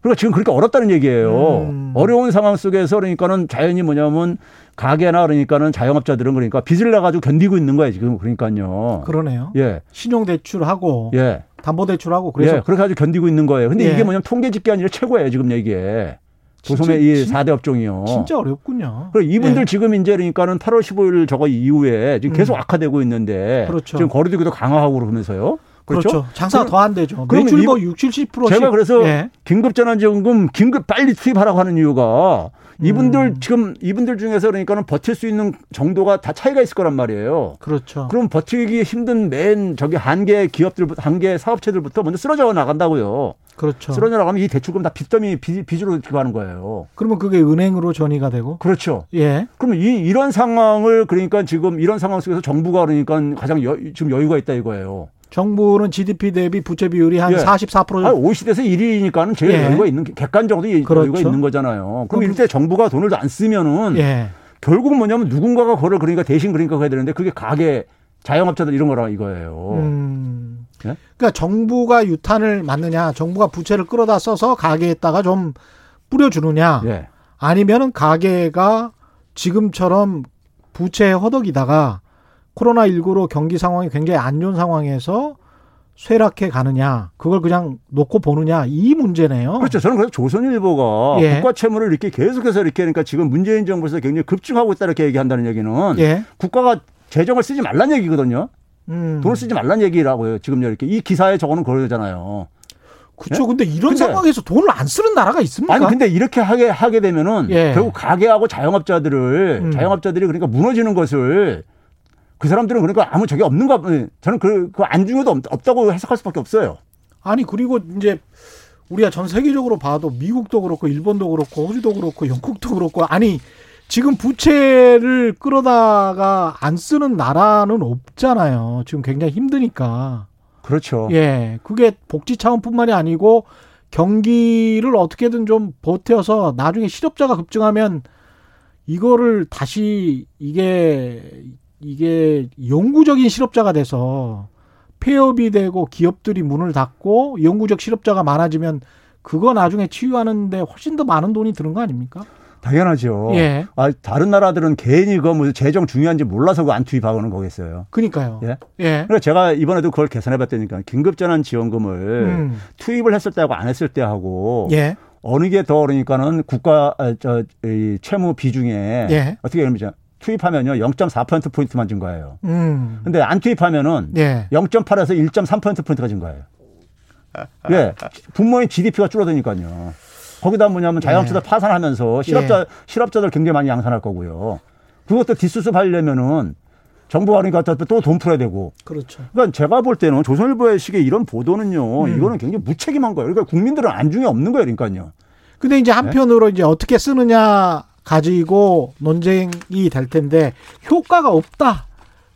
그러니까 지금 그렇게 어렵다는 얘기예요. 음. 어려운 상황 속에서 그러니까는 자연히 뭐냐면 가게나 그러니까는 자영업자들은 그러니까 빚을 내 가지고 견디고 있는 거예요, 지금 그러니까요. 그러네요. 예. 신용 대출하고 예. 담보 대출하고 그래서 예. 그렇게 아주 견디고 있는 거예요. 근데 예. 이게 뭐냐면 통계 집계 아니라 최고예요, 지금 이게. 도소매 이 4대 업종이요. 진짜 어렵군요. 그리고 이분들 예. 지금 이제 그러니까는 8월 15일 저거 이후에 지금 계속 음. 악화되고 있는데 그렇죠. 지금 거리두기도 강화하고 그러면서요. 그렇죠. 그렇죠. 장사가 더 안 되죠. 매출 뭐 6, 70%씩. 제가 그래서 예. 긴급재난지원금 긴급 빨리 투입하라고 하는 이유가 이분들 음. 지금 이분들 중에서 그러니까는 버틸 수 있는 정도가 다 차이가 있을 거란 말이에요. 그렇죠. 그럼 버티기 힘든 맨 저기 한계 기업들 한계 사업체들부터 먼저 쓰러져 나간다고요. 그렇죠. 쓰러져 나가면 이 대출금 다 빚더미 빚, 으로 기반하는 거예요. 그러면 그게 은행으로 전이가 되고? 그렇죠. 예. 그러면 이 이런 상황을 그러니까 지금 이런 상황 속에서 정부가 그러니까 가장 여, 지금 여유가 있다 이거예요. 정부는 GDP 대비 부채 비율이 한 예. 44%. 아니, OECD에서 1위니까는 제일 예. 여유가 있는 객관적으로 그렇죠. 여유가 있는 거잖아요. 그럼 이때 정부가 돈을 안 쓰면은 예. 결국은 뭐냐면 누군가가 그걸 그러니까 대신 그러니까 해야 되는데 그게 가게 자영업자들 이런 거라 이거예요. 음. 예? 그러니까 정부가 유탄을 맞느냐, 정부가 부채를 끌어다 써서 가게에다가 좀 뿌려주느냐, 예. 아니면은 가게가 지금처럼 부채 허덕이다가 코로나19로 경기 상황이 굉장히 안 좋은 상황에서 쇠락해 가느냐, 그걸 그냥 놓고 보느냐, 이 문제네요. 그렇죠. 저는 그래서 조선일보가 예. 국가 채무를 이렇게 계속해서 이렇게 그러니까 지금 문재인 정부에서 굉장히 급증하고 있다 이렇게 얘기한다는 얘기는 예. 국가가 재정을 쓰지 말란 얘기거든요. 음. 돈을 쓰지 말란 얘기라고요. 지금 이렇게 이 기사에 저거는 그러잖아요. 그렇죠. 예? 근데 이런 근데, 상황에서 돈을 안 쓰는 나라가 있습니까? 아니 근데 이렇게 하게 하게 되면은 예. 결국 가게하고 자영업자들을 음. 자영업자들이 그러니까 무너지는 것을 그 사람들은 그러니까 아무 적이 없는가 저는 그 그 안중에도 없 다고 해석할 수밖에 없어요. 아니 그리고 이제 우리가 전 세계적으로 봐도 미국도 그렇고 일본도 그렇고 호주도 그렇고 영국도 그렇고 아니 지금 부채를 끌어다가 안 쓰는 나라는 없잖아요. 지금 굉장히 힘드니까. 그렇죠. 예. 그게 복지 차원뿐만이 아니고 경기를 어떻게든 좀 버텨서 나중에 실업자가 급증하면 이거를 다시 이게 이게 영구적인 실업자가 돼서 폐업이 되고 기업들이 문을 닫고 영구적 실업자가 많아지면 그거 나중에 치유하는데 훨씬 더 많은 돈이 드는 거 아닙니까? 당연하죠. 예. 아, 다른 나라들은 괜히 그거 뭐 재정 중요한지 몰라서 그안 투입하고는 거겠어요. 그니까요. 예. 예. 그러니까 제가 이번에도 그걸 계산해 봤다니까 긴급전환 지원금을 음. 투입을 했을 때하고 안 했을 때하고 예. 어느 게 더 그러니까는 국가 아, 저이 채무 비중에 예. 어떻게 그러면 투입하면요 0.4% 포인트만 준 거예요. 음. 근데 안 투입하면은 예. 0.8에서 1.3% 포인트가 준 거예요. 예. 분모의 GDP가 줄어드니까요. 거기다 뭐냐면 자영업자들 네. 파산하면서 실업자 예. 실업자들 굉장히 많이 양산할 거고요. 그것도 뒷수습하려면은 정부가 그러니까 또 돈 풀어야 되고. 그렇죠. 그러니까 제가 볼 때는 조선일보의 식의 이런 보도는요, 음. 이거는 굉장히 무책임한 거예요. 그러니까 국민들은 안중에 없는 거예요, 그러니까요. 근데 이제 한편으로 네? 이제 어떻게 쓰느냐 가지고 논쟁이 될 텐데 효과가 없다.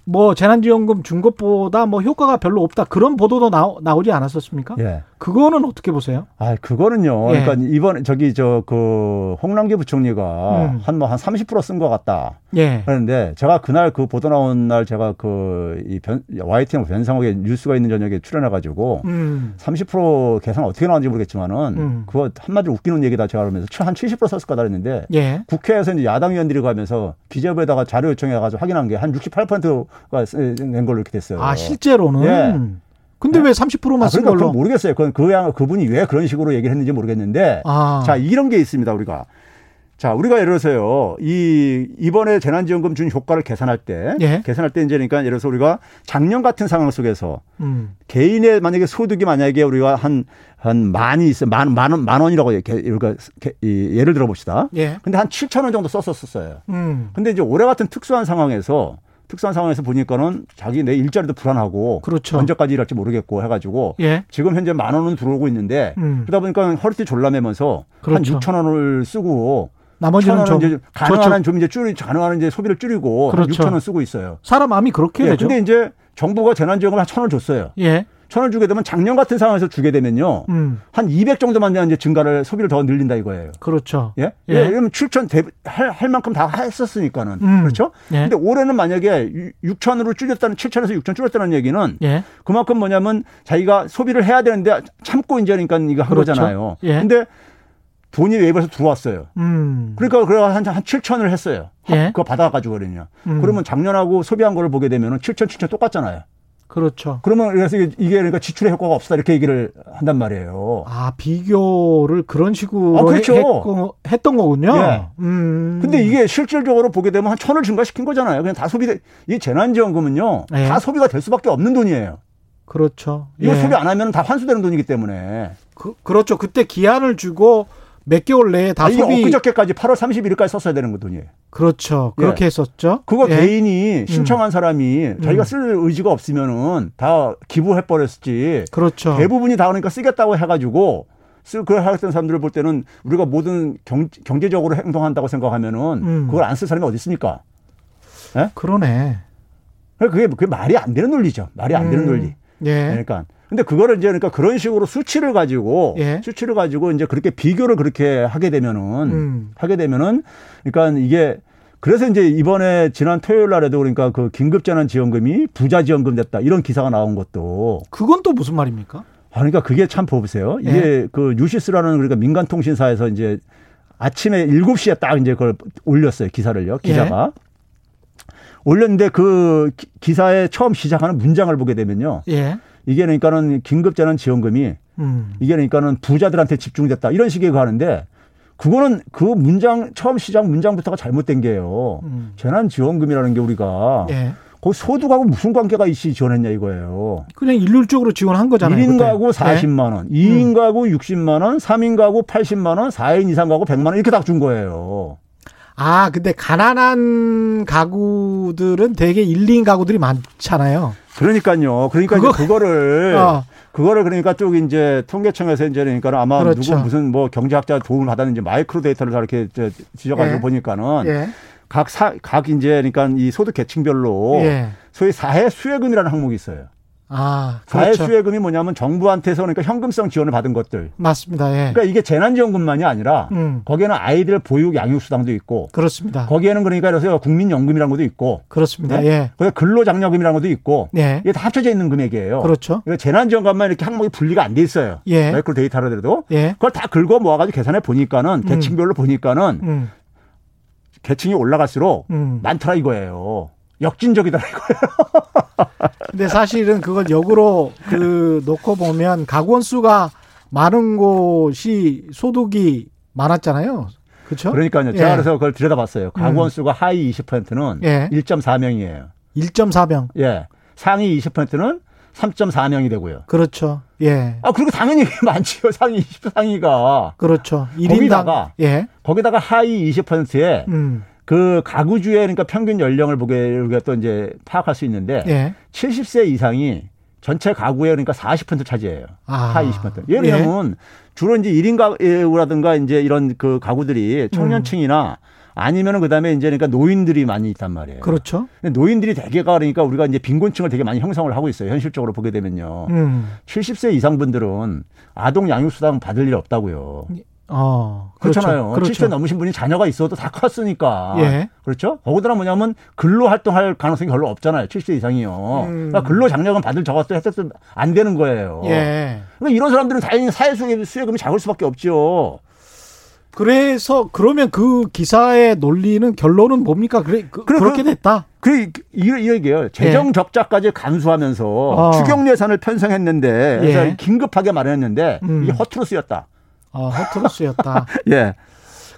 뭐 재난지원금 준 것보다 뭐 효과가 별로 없다 그런 보도도 나오, 나오지 않았었습니까? 예. 그거는 어떻게 보세요? 아 그거는요. 예. 그러니까 이번 저기 저 그 홍남기 부총리가 음. 한뭐 한 30%쓴 것 같다. 예. 그런데 제가 그날 그 보도 나온 날 제가 그이 YTN 변상옥에 뉴스가 있는 저녁에 출연해가지고 음. 30% 계산 어떻게 나왔는지 모르겠지만은 음. 그거 한마디로 웃기는 얘기다 제가 그러면서 한 70% 썼을 거다 그랬는데 예. 국회에서 이제 야당 의원들이 가면서 기재부에다가 자료 요청해가지고 확인한 게 한 68%가 낸 걸로 이렇게 됐어요. 아 실제로는. 예. 근데 네? 왜 30%만 쓴 아, 그러니까 걸로? 모르겠어요. 그건 그 양, 그분이 왜 그런 식으로 얘기를 했는지 모르겠는데. 아. 자, 이런 게 있습니다, 우리가. 자, 우리가 예를 들어서요, 이, 이번에 재난지원금 준 효과를 계산할 때, 예? 계산할 때 이제 그러니까 예를 들어서 우리가 작년 같은 상황 속에서 음. 개인의 만약에 소득이 만약에 우리가 한, 한 만이 있어, 만, 만 원, 만 원이라고 우리가 예를 들어 봅시다. 예. 근데 한 7천 원 정도 썼었어요. 음. 근데 이제 올해 같은 특수한 상황에서 특수한 상황에서 보니까는 자기 내 일자리도 불안하고 그렇죠. 언제까지 일할지 모르겠고 해가지고 예. 지금 현재 만 원은 들어오고 있는데 음. 그러다 보니까 허리띠 졸라매면서 그렇죠. 한 6천 원을 쓰고 나머지는 좀 이제 가능한 한좀 이제 줄이 가능한 이제 소비를 줄이고 그렇죠. 6천 원 쓰고 있어요. 사람 마음이 그렇게 예, 되죠. 근데 이제 정부가 재난 지원금 한1 0 0 0원 줬어요. 예. 천 원 주게 되면 작년 같은 상황에서 주게 되면요. 음. 한 200 정도만 이제 증가를 소비를 더 늘린다 이거예요. 그렇죠. 예? 예. 예. 왜냐면 7천 대, 할, 할 만큼 다 했었으니까는. 음. 그렇죠? 예. 근데 올해는 만약에 6천으로 줄였다는 7천에서 6천 줄였다는 얘기는 예. 그만큼 뭐냐면 자기가 소비를 해야 되는데 참고 이제 그러니까 이거 한 그렇죠. 거잖아요. 예. 근데 돈이 외부에서 들어왔어요. 음. 그러니까 그래 한, 한 7천을 했어요. 예. 그거 받아가지고 그러냐. 음. 그러면 작년하고 소비한 거를 보게 되면 은 7천, 7천 똑같잖아요. 그렇죠. 그러면 그래서 이게 그러니까 지출의 효과가 없다 이렇게 얘기를 한단 말이에요. 아 비교를 그런 식으로 아, 그렇죠. 했, 했던 거군요. 예. 음. 근데 이게 실질적으로 보게 되면 한 천을 증가시킨 거잖아요. 그냥 다 소비 이 재난지원금은요 예. 다 소비가 될 수밖에 없는 돈이에요. 그렇죠. 이거 예. 소비 안 하면 다 환수되는 돈이기 때문에. 그, 그렇죠. 그때 기한을 주고 몇 개월 내에 다 아, 소비. 엊그저께까지 8월 31일까지 썼어야 되는 거 돈이에요. 그렇죠. 그렇게 예. 했었죠. 그거 예. 개인이 음. 신청한 음. 사람이 자기가 쓸 의지가 없으면은 다 기부해 버렸지. 그렇죠. 대부분이 다 그러니까 쓰겠다고 해가지고 쓸 그걸 하겠다는 사람들을 볼 때는 우리가 모든 경, 경제적으로 행동한다고 생각하면은 음. 그걸 안 쓸 사람이 어디 있습니까? 예? 그러네. 그게 그게 말이 안 되는 논리죠. 말이 안 되는 음. 논리. 예. 그러니까 근데 그거를 이제 그러니까 그런 식으로 수치를 가지고 예. 수치를 가지고 이제 그렇게 비교를 그렇게 하게 되면은 음. 하게 되면은 그러니까 이게 그래서 이제 이번에 지난 토요일 날에도 그러니까 그 긴급재난 지원금이 부자 지원금 됐다 이런 기사가 나온 것도 그건 또 무슨 말입니까? 아, 그러니까 그게 참 보세요. 이게 예. 그 뉴시스라는 그러니까 민간 통신사에서 이제 아침에 7시에 딱 이제 그걸 올렸어요. 기사를요. 기자가. 예. 올렸는데 그 기사에 처음 시작하는 문장을 보게 되면요. 예. 이게 그러니까는 긴급재난 지원금이 음. 이게 그러니까는 부자들한테 집중됐다 이런 식의 가는데 그거는 그 문장 처음 시작 문장부터가 잘못된 게요. 음. 재난 지원금이라는 게 우리가 예. 거기 소득하고 무슨 관계가 있이 지원했냐 이거예요. 그냥 일률적으로 지원한 거잖아요. 1인 가구 40만 원, 네? 2인 음. 가구 60만 원, 3인 가구 80만 원, 4인 이상 가구 100만 원 이렇게 딱 준 거예요. 아, 근데 가난한 가구들은 되게 1, 2인 가구들이 많잖아요. 그러니까요. 그러니까 그거, 그거를 어. 그거를 그러니까 쪽 이제 통계청에서 이제 그러니까 아마 그렇죠. 누구 무슨 뭐 경제학자 도움을 받았는지 마이크로 데이터를 이렇게 지적하고 예. 보니까는 예. 각 사, 각 이제 그러니까 이 소득 계층별로 예. 소위 사회 수혜금이라는 항목이 있어요. 아, 그렇죠. 사회 수혜금이 뭐냐면 정부한테서 그러니까 현금성 지원을 받은 것들. 맞습니다. 예. 그러니까 이게 재난지원금만이 아니라 음. 거기에는 아이들 보육 양육수당도 있고. 그렇습니다. 거기에는 그러니까 그래서 국민연금이라는 것도 있고. 그렇습니다. 네? 예. 거기 근로장려금이라는 것도 있고. 예. 이게 다 합쳐져 있는 금액이에요. 그렇죠. 그러니까 재난지원금만 이렇게 항목이 분리가 안 돼 있어요. 예. 마이크로 데이터로라도. 예. 그걸 다 긁어 모아가지고 계산해 보니까는 음. 계층별로 보니까는 음. 계층이 올라갈수록 음. 많더라 이거예요. 역진적이다 이거예요. 근데 사실은 그걸 역으로 그 놓고 보면 가구 수가 많은 곳이 소득이 많았잖아요. 그렇죠? 그러니까요. 제가 예. 그래서 그걸 들여다봤어요. 가구 원 음. 수가 하위 20%는 예. 1.4명이에요. 1.4명. 예. 상위 20%는 3.4명이 되고요. 그렇죠. 예. 아, 그리고 당연히 많지요. 상위 20 상위가. 그렇죠. 1인당. 거기다가 예. 거기다가 하위 20%에 음. 그 가구주의 그러니까 평균 연령을 보게 우리가 또 이제 파악할 수 있는데 예. 70세 이상이 전체 가구의 그러니까 40% 차지해요. 아. 하위 20%. 예를 들면 예. 주로 이제 1인 가구라든가 이제 이런 그 가구들이 청년층이나 음. 아니면은 그다음에 이제 그러니까 노인들이 많이 있단 말이에요. 그렇죠. 노인들이 대개가 그러니까 우리가 이제 빈곤층을 되게 많이 형성을 하고 있어요. 현실적으로 보게 되면요. 음. 70세 이상 분들은 아동 양육 수당 받을 일 없다고요. 어, 그렇잖아요. 그렇죠. 70세 넘으신 분이 자녀가 있어도 다 컸으니까. 예. 그렇죠? 거기다가 뭐냐면 근로 활동할 가능성이 별로 없잖아요. 70세 이상이요. 음. 그러니까 근로 장려금 받을 저것도 혜택도 안 되는 거예요. 예. 그러니까 이런 사람들은 당연히 사회 수혜금이 작을 수밖에 없죠. 그래서 그러면 그 기사의 논리는 결론은 뭡니까? 그래 그, 그래, 렇게 됐다. 그 이, 이 얘기예요. 재정 예. 적자까지 감수하면서 어. 추경 예산을 편성했는데 예. 긴급하게 마련했는데 음. 이게 허투루 쓰였다. 아, 허투루 쓰였다. 예.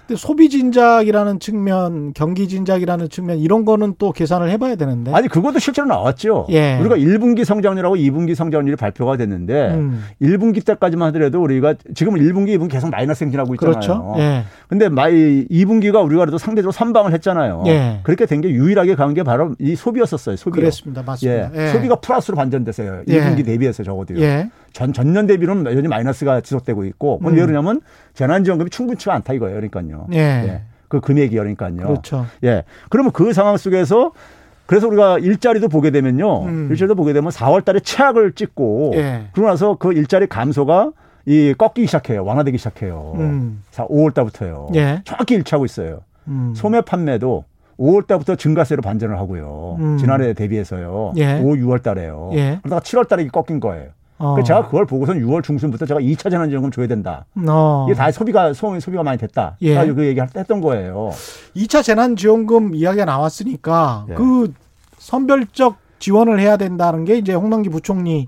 근데 소비 진작이라는 측면, 경기 진작이라는 측면 이런 거는 또 계산을 해봐야 되는데. 아니 그것도 실제로 나왔죠. 예. 우리가 1분기 성장률하고 2분기 성장률이 발표가 됐는데 음. 1분기 때까지만 하더라도 우리가 지금 1분기, 2분기 계속 마이너스 행진하고 있잖아요. 그렇죠. 예. 근데 마이 2분기가 우리가 그래도 상대적으로 선방을 했잖아요. 예. 그렇게 된 게 유일하게 간 게 바로 이 소비였었어요. 소비. 그렇습니다. 맞습니다. 예. 예. 소비가 플러스로 반전됐어요. 1분기 예. 대비해서 적어도요. 예. 전 전년 대비는 여전히 마이너스가 지속되고 있고 그건 음. 왜 그러냐면 재난지원금이 충분치가 않다 이거예요. 그러니까요. 예. 예. 그 금액이 그러니까요. 그렇죠. 예. 그러면 그 상황 속에서 그래서 우리가 일자리도 보게 되면요. 음. 일자리도 보게 되면 4월 달에 최악을 찍고 예. 그러고 나서 그 일자리 감소가 이 꺾이기 시작해요. 완화되기 시작해요. 음. 5월 달부터요. 예. 정확히 일치하고 있어요. 음. 소매 판매도 5월 달부터 증가세로 반전을 하고요. 음. 지난해 대비해서요. 예. 5, 6월 달에요. 예. 그러다가 7월 달에 꺾인 거예요. 어. 그래서 제가 그걸 보고선 6월 중순부터 제가 2차 재난지원금 줘야 된다. 어. 이게 다 소비가 소, 소비가 많이 됐다. 예. 그래서 그 얘기 했던 거예요. 2차 재난지원금 이야기가 나왔으니까 예. 그 선별적 지원을 해야 된다는 게 이제 홍남기 부총리의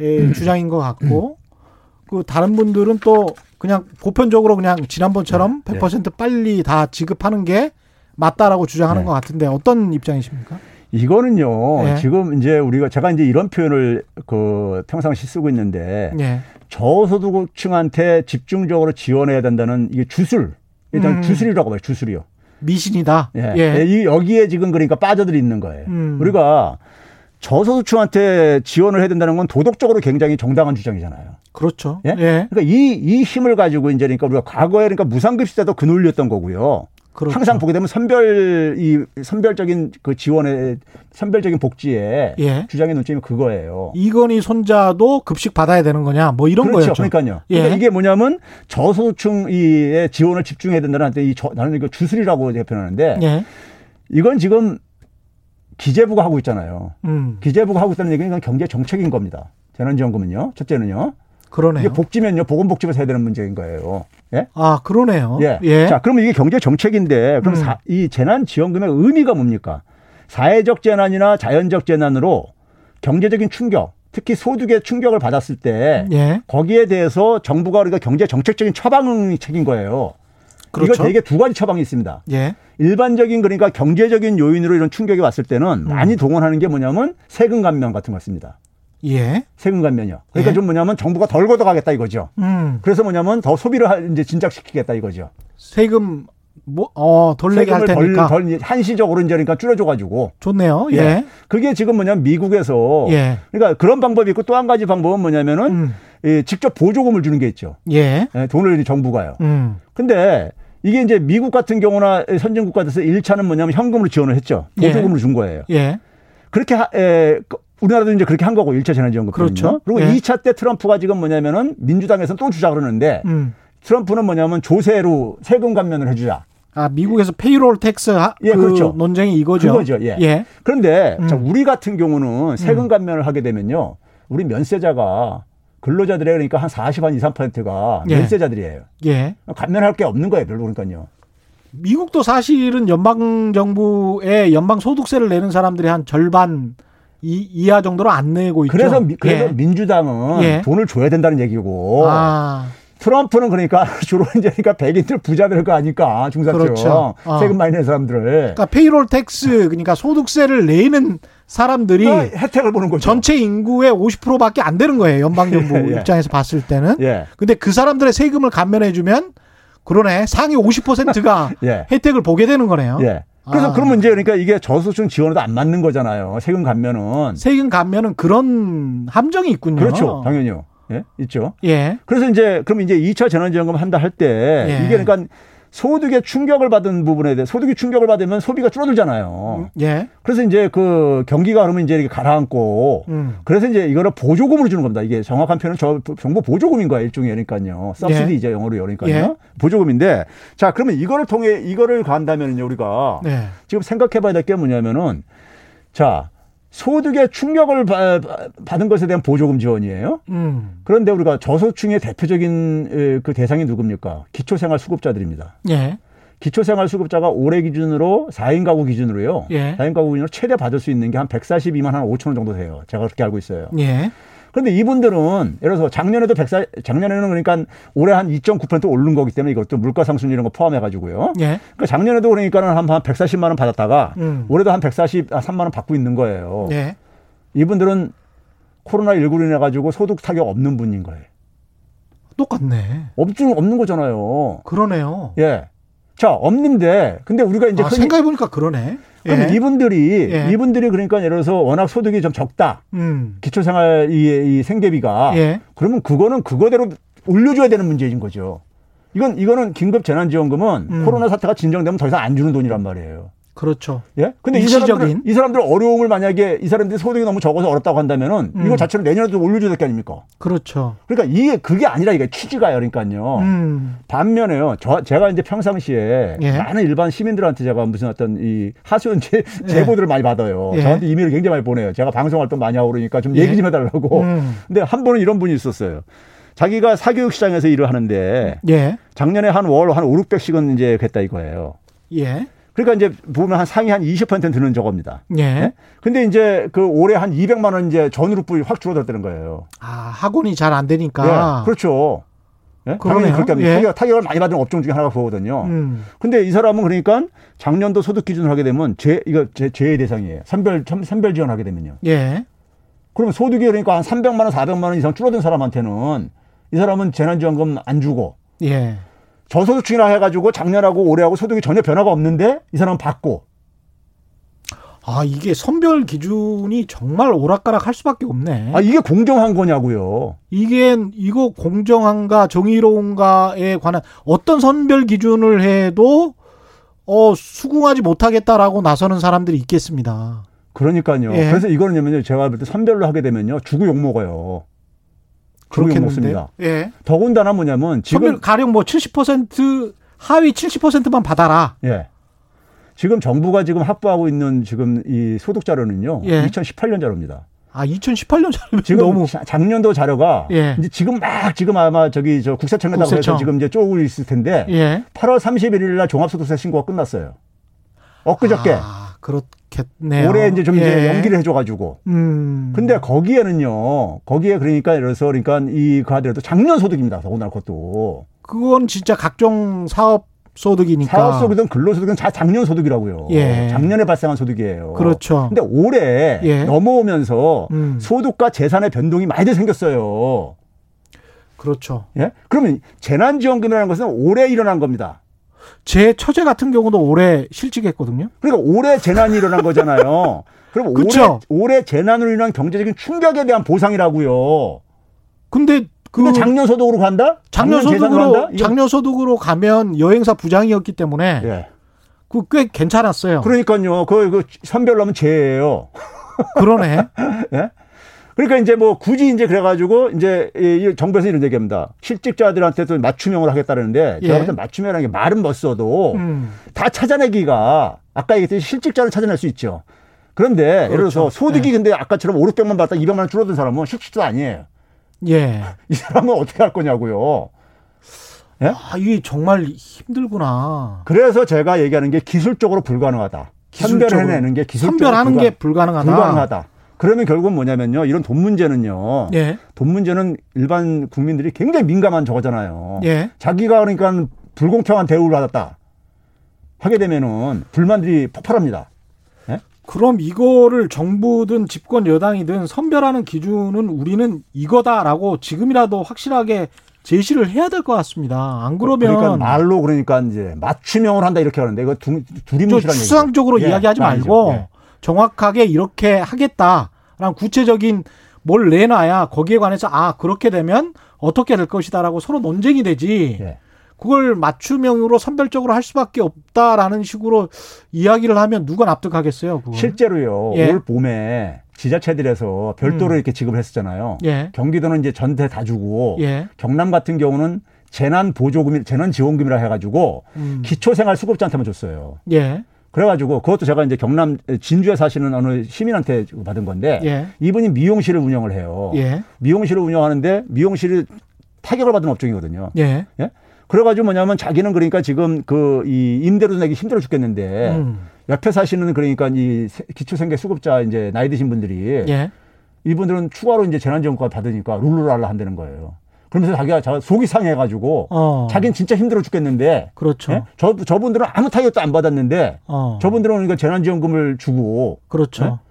예. 주장인 것 같고 그 다른 분들은 또 그냥 보편적으로 그냥 지난번처럼 100% 빨리 다 지급하는 게 맞다라고 주장하는 네. 것 같은데 어떤 입장이십니까? 이거는요. 네. 지금 이제 우리가 제가 이제 이런 표현을 그 평상시 쓰고 있는데 네. 저소득층한테 집중적으로 지원해야 된다는 이게 주술 일단 음. 주술이라고 봐요. 주술이요. 미신이다. 예. 예. 이 여기에 지금 그러니까 빠져들 있는 거예요. 음. 우리가 저소득층한테 지원을 해야 된다는 건 도덕적으로 굉장히 정당한 주장이잖아요. 그렇죠. 예. 예. 그러니까 이, 이 힘을 가지고 이제 그러니까 우리가 과거에 그러니까 무상급식 때도 그 논리였던 거고요. 그렇죠. 항상 보게 되면 선별 이 선별적인 그 지원의 선별적인 복지에 예. 주장의 논점이 그거예요. 이건희 손자도 급식 받아야 되는 거냐 뭐 이런 그렇죠. 거였죠. 그러니까요. 예. 그러니까 이게 뭐냐면 저소득층의 지원을 집중해야 된다는 한테 이 저, 나는 이거 주술이라고 표현하는데 예. 이건 지금 기재부가 하고 있잖아요. 음. 기재부가 하고 있다는 얘기는 경제 정책인 겁니다. 재난지원금은요. 첫째는요. 그러네요. 이게 복지면요, 보건복지부에서 해야 되는 문제인 거예요. 예? 아, 그러네요. 예. 예. 자, 그러면 이게 경제 정책인데, 그럼 음. 사, 이 재난지원금의 의미가 뭡니까? 사회적 재난이나 자연적 재난으로 경제적인 충격, 특히 소득의 충격을 받았을 때, 예. 거기에 대해서 정부가 우리가 경제 정책적인 처방책인 거예요. 그렇죠. 이거 되게 두 가지 처방이 있습니다. 예. 일반적인 그러니까 경제적인 요인으로 이런 충격이 왔을 때는 음. 많이 동원하는 게 뭐냐면 세금 감면 같은 거 같습니다. 예. 세금 감면이요. 그러니까 예. 좀 뭐냐면 정부가 덜 걷어가겠다 이거죠. 음. 그래서 뭐냐면 더 소비를 이제 진작시키겠다 이거죠. 세금 뭐, 어, 덜 내게 할 테니까. 덜, 덜, 한시적으로 이제 그러니까 줄여줘가지고. 좋네요. 예. 예. 그게 지금 뭐냐면 미국에서. 예. 그러니까 그런 방법이 있고 또 한 가지 방법은 뭐냐면은 음. 예, 직접 보조금을 주는 게 있죠. 예. 예 돈을 정부가요. 음. 근데 이게 이제 미국 같은 경우나 선진국 같아서 1차는 뭐냐면 현금으로 지원을 했죠. 예. 보조금으로 준 거예요. 예. 그렇게 하, 에, 그 우리나라도 이제 그렇게 한 거고 1차 재난지원금. 그렇죠. 그리고 예. 2차 때 트럼프가 지금 뭐냐면은 민주당에서는 또 주자 그러는데 음. 트럼프는 뭐냐면 조세로 세금 감면을 해주자. 아 미국에서 payroll tax 하, 예, 그 그렇죠. 논쟁이 이거죠. 그거죠. 예. 예. 그런데 음. 자, 우리 같은 경우는 세금 음. 감면을 하게 되면요, 우리 면세자가 근로자들의 그러니까 한 40, 한 2, 3%가 예. 면세자들이에요. 예. 감면할 게 없는 거예요, 별로 그러니까요. 미국도 사실은 연방 정부에 연방 소득세를 내는 사람들이 한 절반 이, 이하 정도로 안 내고 있죠. 그래서 그래서 예. 민주당은 예. 돈을 줘야 된다는 얘기고. 아. 트럼프는 그러니까 주로 이제 그러니까 백인들 부자들 거 아니까 중산층 그렇죠. 어. 세금 많이 내는 사람들을. 그러니까 payroll tax 그러니까 소득세를 내는 사람들이 어, 혜택을 보는 거죠. 전체 인구의 50%밖에 안 되는 거예요. 연방 정부 예, 예. 입장에서 봤을 때는. 예. 근데 그 사람들의 세금을 감면해 주면 그러네. 상위 50%가 예. 혜택을 보게 되는 거네요. 예. 그래서 아. 그러면 이제 그러니까 이게 저소득층 지원에도 안 맞는 거잖아요. 세금 감면은. 세금 감면은 그런 함정이 있군요. 그렇죠. 당연히요. 예, 있죠. 예. 그래서 이제 그럼 이제 2차 재난지원금 한다 할때 예. 이게 그러니까 소득에 충격을 받은 부분에 대해 소득이 충격을 받으면 소비가 줄어들잖아요. 음, 예. 그래서 이제 그 경기가 그러면 이제 이렇게 가라앉고 음. 그래서 이제 이거를 보조금으로 주는 겁니다. 이게 정확한 표현은 저 정부 보조금인 거예요. 일종의 그러니까요. 서브시디 예. 이제 영어로 그러니까요. 예. 보조금인데 자 그러면 이거를 통해 이거를 간다면요 우리가 네. 지금 생각해봐야 될 게 뭐냐면은 자 소득의 충격을 받은 것에 대한 보조금 지원이에요. 음. 그런데 우리가 저소득층의 대표적인 그 대상이 누굽니까? 기초생활수급자들입니다. 예. 기초생활수급자가 올해 기준으로 4인 가구 기준으로요. 예. 4인 가구 기준으로 최대 받을 수 있는 게 한 142만 한 5천 원 정도 돼요. 제가 그렇게 알고 있어요. 예. 그런데 이분들은 예를 들어서 작년에도 104, 작년에는 그러니까 올해 한 2.9% 오른 거기 때문에 이것도 물가 상승 이런 거 포함해 가지고요. 예. 그러니까 작년에도 그러니까는 한, 한 140만 원 받았다가 음. 올해도 한 143만 원 받고 있는 거예요. 예. 이분들은 코로나 19로 인해 가지고 소득 타격 없는 분인 거예요. 똑같네. 없는 없는 거잖아요. 그러네요. 예. 자, 없는데 근데 우리가 이제 아, 생각해 보니까 그러네. 그럼 예. 이분들이 예. 이분들이 그러니까 예를 들어서 워낙 소득이 좀 적다. 음. 기초생활 이, 이 생계비가 예. 그러면 그거는 그거대로 올려줘야 되는 문제인 거죠. 이건 이거는 긴급 재난지원금은 음. 코로나 사태가 진정되면 더 이상 안 주는 돈이란 말이에요. 그렇죠. 예? 근데 이 사람들, 이 사람들 어려움을 만약에 이 사람들이 소득이 너무 적어서 어렵다고 한다면은 음. 이거 자체로 내년에도 올려줘야 될 게 아닙니까? 그렇죠. 그러니까 이게 그게 아니라 이게 취지가요. 그러니까요. 음. 반면에요. 저, 제가 이제 평상시에 예. 많은 일반 시민들한테 제가 무슨 어떤 이 하소연 제, 제보들을 예. 많이 받아요. 예. 저한테 이메일을 굉장히 많이 보내요. 제가 방송 활동 많이 하고 그러니까 좀 얘기 좀 해달라고. 음. 근데 한 번은 이런 분이 있었어요. 자기가 사교육 시장에서 일을 하는데 예. 작년에 한월한 5, 600씩은 이제 했다 이거예요. 예. 그러니까 이제 보면 한 상위 한 20% 드는 저겁니다. 예. 네? 근데 이제 그 올해 한 200만 원 이제 전후로불이 확 줄어들었다는 거예요. 아, 학원이 잘 안 되니까. 예, 그렇죠. 예? 그러네요. 그렇게 합니다. 예. 타격, 타격을 많이 받은 업종 중에 하나가 그거거든요. 음. 근데 이 사람은 그러니까 작년도 소득 기준을 하게 되면 제, 이거 제, 제의 대상이에요. 선별, 선별 지원하게 되면요. 예. 그러면 소득이 그러니까 한 300만 원, 400만 원 이상 줄어든 사람한테는 이 사람은 재난지원금 안 주고. 예. 저소득층이라 해가지고 작년하고 올해하고 소득이 전혀 변화가 없는데 이 사람은 받고. 아, 이게 선별 기준이 정말 오락가락 할 수밖에 없네. 아, 이게 공정한 거냐고요. 이게, 이거 공정한가, 정의로운가에 관한 어떤 선별 기준을 해도, 어, 수긍하지 못하겠다라고 나서는 사람들이 있겠습니다. 그러니까요. 예. 그래서 이거는요, 제가 볼 때 선별로 하게 되면요, 주고 욕 먹어요. 주고 욕먹습니다. 예. 더군다나 뭐냐면, 지금. 가령 뭐 70% 하위 70%만 받아라. 예. 지금 정부가 지금 확보하고 있는 지금 이 소득 자료는요. 예. 2018년 자료입니다. 아, 2018년 자료면 지금 너무 작년도 자료가 예. 이제 지금 막 지금 아마 저기 저 국세청에다가 국세청. 해서 지금 이제 쪼고 있을 텐데 예. 8월 31일 날 종합소득세 신고가 끝났어요. 엊그저께. 아, 그렇 겠네요. 올해 이제 좀 예. 이제 연기를 해줘가지고. 음. 근데 거기에는요, 거기에 그러니까 예를 들어서 그러니까 이 가더라도 작년 소득입니다. 더군다나 그것도. 그건 진짜 각종 사업 소득이니까. 사업 소득은 근로 소득은 작년 소득이라고요. 예. 작년에 발생한 소득이에요. 그렇죠. 근데 올해 예. 넘어오면서 음. 소득과 재산의 변동이 많이 생겼어요. 그렇죠. 예? 그러면 재난지원금이라는 것은 올해 일어난 겁니다. 제 처제 같은 경우도 올해 실직했거든요. 그러니까 올해 재난이 일어난 거잖아요. 그럼 그렇죠. 올해, 올해 재난으로 인한 경제적인 충격에 대한 보상이라고요. 근데 그 근데 작년 소득으로 간다? 작년, 소득으로 작년 소득으로 가면 여행사 부장이었기 때문에 예. 그꽤 괜찮았어요. 그러니까요. 그, 그 선별로 하면 죄예요. 그러네. 예? 그러니까 이제 뭐 굳이 이제 그래가지고 이제 이 정부에서 이런 얘기합니다. 실직자들한테도 맞춤형을 하겠다는데 제가 예. 볼때 맞춤형이라는 게 말은 멋써도 음. 다 찾아내기가 아까 얘기했듯이 실직자를 찾아낼 수 있죠. 그런데 그렇죠. 예를 들어서 소득이 예. 근데 아까처럼 5, 600만 받다 200만 원 줄어든 사람은 실직자 아니에요. 예. 이 사람은 어떻게 할 거냐고요. 예? 아, 이게 정말 힘들구나. 그래서 제가 얘기하는 게 기술적으로 불가능하다. 선별해내는 게 기술적으로 선별하는 불가, 게 불가능하다. 불가능하다. 그러면 결국은 뭐냐면요. 이런 돈 문제는요. 예. 돈 문제는 일반 국민들이 굉장히 민감한 저거잖아요. 예. 자기가 그러니까 불공평한 대우를 받았다. 하게 되면은 불만들이 폭발합니다. 예? 그럼 이거를 정부든 집권 여당이든 선별하는 기준은 우리는 이거다라고 지금이라도 확실하게 제시를 해야 될 것 같습니다. 안 그러면 그러니까 말로 그러니까 이제 맞춤형을 한다 이렇게 하는데 이거 두, 두리뭉실한 추상적으로 예, 이야기하지 말고 예. 정확하게 이렇게 하겠다라는 구체적인 뭘 내놔야 거기에 관해서 아 그렇게 되면 어떻게 될 것이다라고 서로 논쟁이 되지. 예. 그걸 맞춤형으로 선별적으로 할 수밖에 없다라는 식으로 이야기를 하면 누가 납득하겠어요? 그걸? 실제로요. 예. 올 봄에 지자체들에서 별도로 음. 이렇게 지급을 했었잖아요. 예. 경기도는 이제 전체 다 주고 예. 경남 같은 경우는 재난 보조금, 재난 지원금이라 해가지고 음. 기초생활 수급자한테만 줬어요. 예. 그래가지고 그것도 제가 이제 경남 진주에 사시는 어느 시민한테 받은 건데 예. 이분이 미용실을 운영을 해요. 예. 미용실을 운영하는데 미용실이 타격을 받은 업종이거든요. 예. 예? 그래가지고 뭐냐면 자기는 그러니까 지금 그 이 임대료도 내기 힘들어 죽겠는데 음. 옆에 사시는 그러니까 이 기초생계 수급자 이제 나이 드신 분들이 예. 이분들은 추가로 이제 재난지원금 받으니까 룰루랄라 한다는 거예요. 그러면서 자기가 자 속이 상해가지고 어. 자기는 진짜 힘들어 죽겠는데 그렇죠. 예? 저 저분들은 아무 타격도 안 받았는데 어. 저분들은 그러니까 재난지원금을 주고 그렇죠. 예?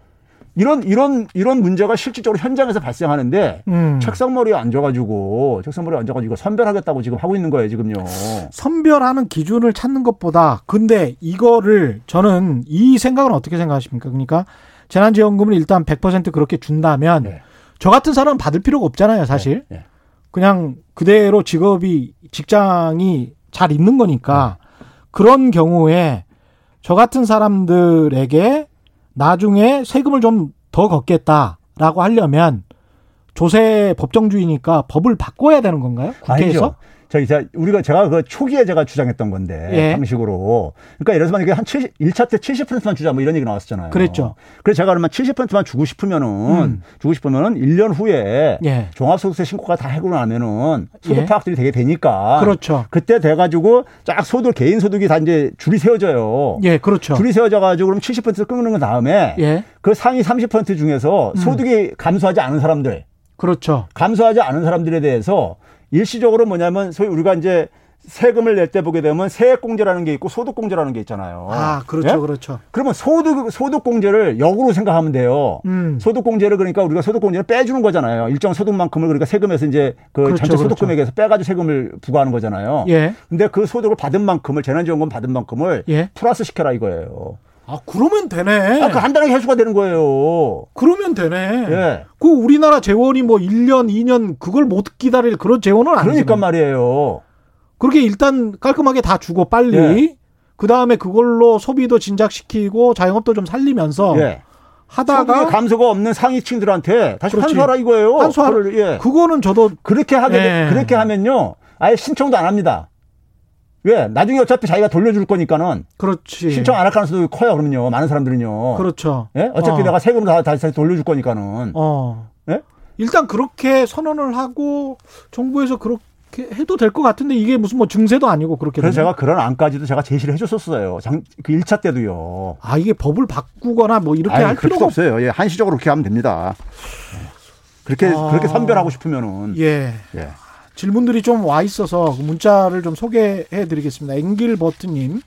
이런 이런 이런 문제가 실질적으로 현장에서 발생하는데 음. 책상머리에 앉아가지고 책상머리에 앉아가지고 선별하겠다고 지금 하고 있는 거예요 지금요. 선별하는 기준을 찾는 것보다 근데 이거를 저는 이 생각은 어떻게 생각하십니까? 그러니까 재난지원금을 일단 100% 그렇게 준다면 네. 저 같은 사람 은 받을 필요가 없잖아요 사실. 네. 네. 그냥 그대로 직업이 직장이 잘 있는 거니까 네. 그런 경우에 저 같은 사람들에게 나중에 세금을 좀 더 걷겠다라고 하려면 조세 법정주의니까 법을 바꿔야 되는 건가요? 국회에서? 아니죠. 저기 제가 우리가 제가 그 초기에 제가 주장했던 건데 예. 방식으로 그러니까 예를 들어서 한 70, 1차 때 70%만 주자 뭐 이런 얘기 나왔었잖아요. 그랬죠. 그래서 제가 그러면 70%만 주고 싶으면은 음. 주고 싶으면은 1년 후에 예. 종합소득세 신고가 다 해고 나면은 소득 예. 파악들이 되게 되니까 그렇죠. 그때 돼 가지고 쫙 소득 개인 소득이 다 이제 줄이 세워져요. 예, 그렇죠. 줄이 세워져 가지고 그럼 70% 끊는 그 다음에 예. 그 상위 30% 중에서 음. 소득이 감소하지 않은 사람들 그렇죠. 감소하지 않은 사람들에 대해서 일시적으로 뭐냐면 소위 우리가 이제 세금을 낼 때 보게 되면 세액공제라는 게 있고 소득공제라는 게 있잖아요. 아, 그렇죠, 예? 그렇죠. 그러면 소득 소득공제를 역으로 생각하면 돼요. 음. 소득공제를 그러니까 우리가 소득공제를 빼주는 거잖아요. 일정 소득만큼을 그러니까 세금에서 이제 그 그렇죠, 전체 소득금액에서 그렇죠. 빼가지고 세금을 부과하는 거잖아요. 예. 근데 그 소득을 받은 만큼을 재난지원금 받은 만큼을 예. 플러스 시켜라 이거예요. 아, 그러면 되네. 아, 그 간단하게 해수가 되는 거예요. 그러면 되네. 예. 그 우리나라 재원이 뭐 1년, 2년 그걸 못 기다릴 그런 재원은 아니죠. 그러니까 말이에요. 그렇게 일단 깔끔하게 다 주고 빨리 예. 그 다음에 그걸로 소비도 진작시키고 자영업도 좀 살리면서 예. 하다가 감소가 없는 상위층들한테 다시 그렇지. 환수하라 이거예요. 환수하를 예. 그거는 저도 그렇게 하게 예. 그렇게 하면요. 아예 신청도 안 합니다. 왜? 나중에 어차피 자기가 돌려줄 거니까는. 그렇지. 신청 안 할 가능성도 커요, 그러면요. 많은 사람들은요. 그렇죠. 예? 어차피 어. 내가 세금을 다 다시 돌려줄 거니까는. 어. 예? 일단 그렇게 선언을 하고 정부에서 그렇게 해도 될 것 같은데 이게 무슨 뭐 증세도 아니고 그렇게. 그래서 되면? 제가 그런 안까지도 제가 제시를 해줬었어요. 장, 그 1차 때도요. 아, 이게 법을 바꾸거나 뭐 이렇게 아니, 할 필요가 없어요. 예, 한시적으로 그렇게 하면 됩니다. 그렇게, 아. 그렇게 선별하고 싶으면은. 예. 예. 질문들이 좀 와 있어서 그 문자를 좀 소개해 드리겠습니다. 앵길버트님.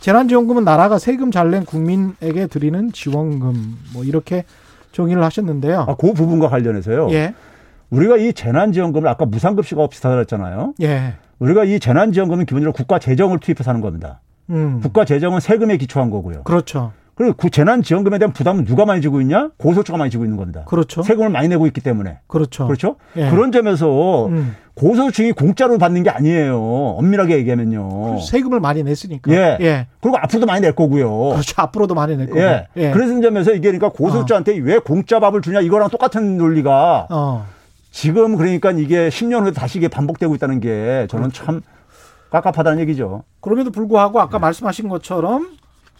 재난지원금은 나라가 세금 잘 낸 국민에게 드리는 지원금 뭐 이렇게 정의를 하셨는데요. 아, 그 부분과 관련해서요. 예. 우리가 이 재난지원금을 아까 무상급식하고 비슷하다 그랬잖아요. 예. 우리가 이 재난지원금은 기본적으로 국가 재정을 투입해서 하는 겁니다. 음. 국가 재정은 세금에 기초한 거고요. 그렇죠. 그리고 그 재난지원금에 대한 부담은 누가 많이 지고 있냐? 고소득주가 많이 지고 있는 겁니다. 그렇죠. 세금을 많이 내고 있기 때문에. 그렇죠. 그렇죠. 예. 그런 점에서 음. 고소득층이 공짜로 받는 게 아니에요. 엄밀하게 얘기하면요. 세금을 많이 냈으니까. 예. 예. 그리고 앞으로도 많이 낼 거고요. 그렇죠. 앞으로도 많이 낼 거고. 예. 예. 그래서 점에서 이게 그러니까 고소득자한테 어. 왜 공짜 밥을 주냐 이거랑 똑같은 논리가 어. 지금 그러니까 이게 10년 후에 다시 이게 반복되고 있다는 게 저는 그렇죠. 참 깝깝하다는 얘기죠. 그럼에도 불구하고 아까 네. 말씀하신 것처럼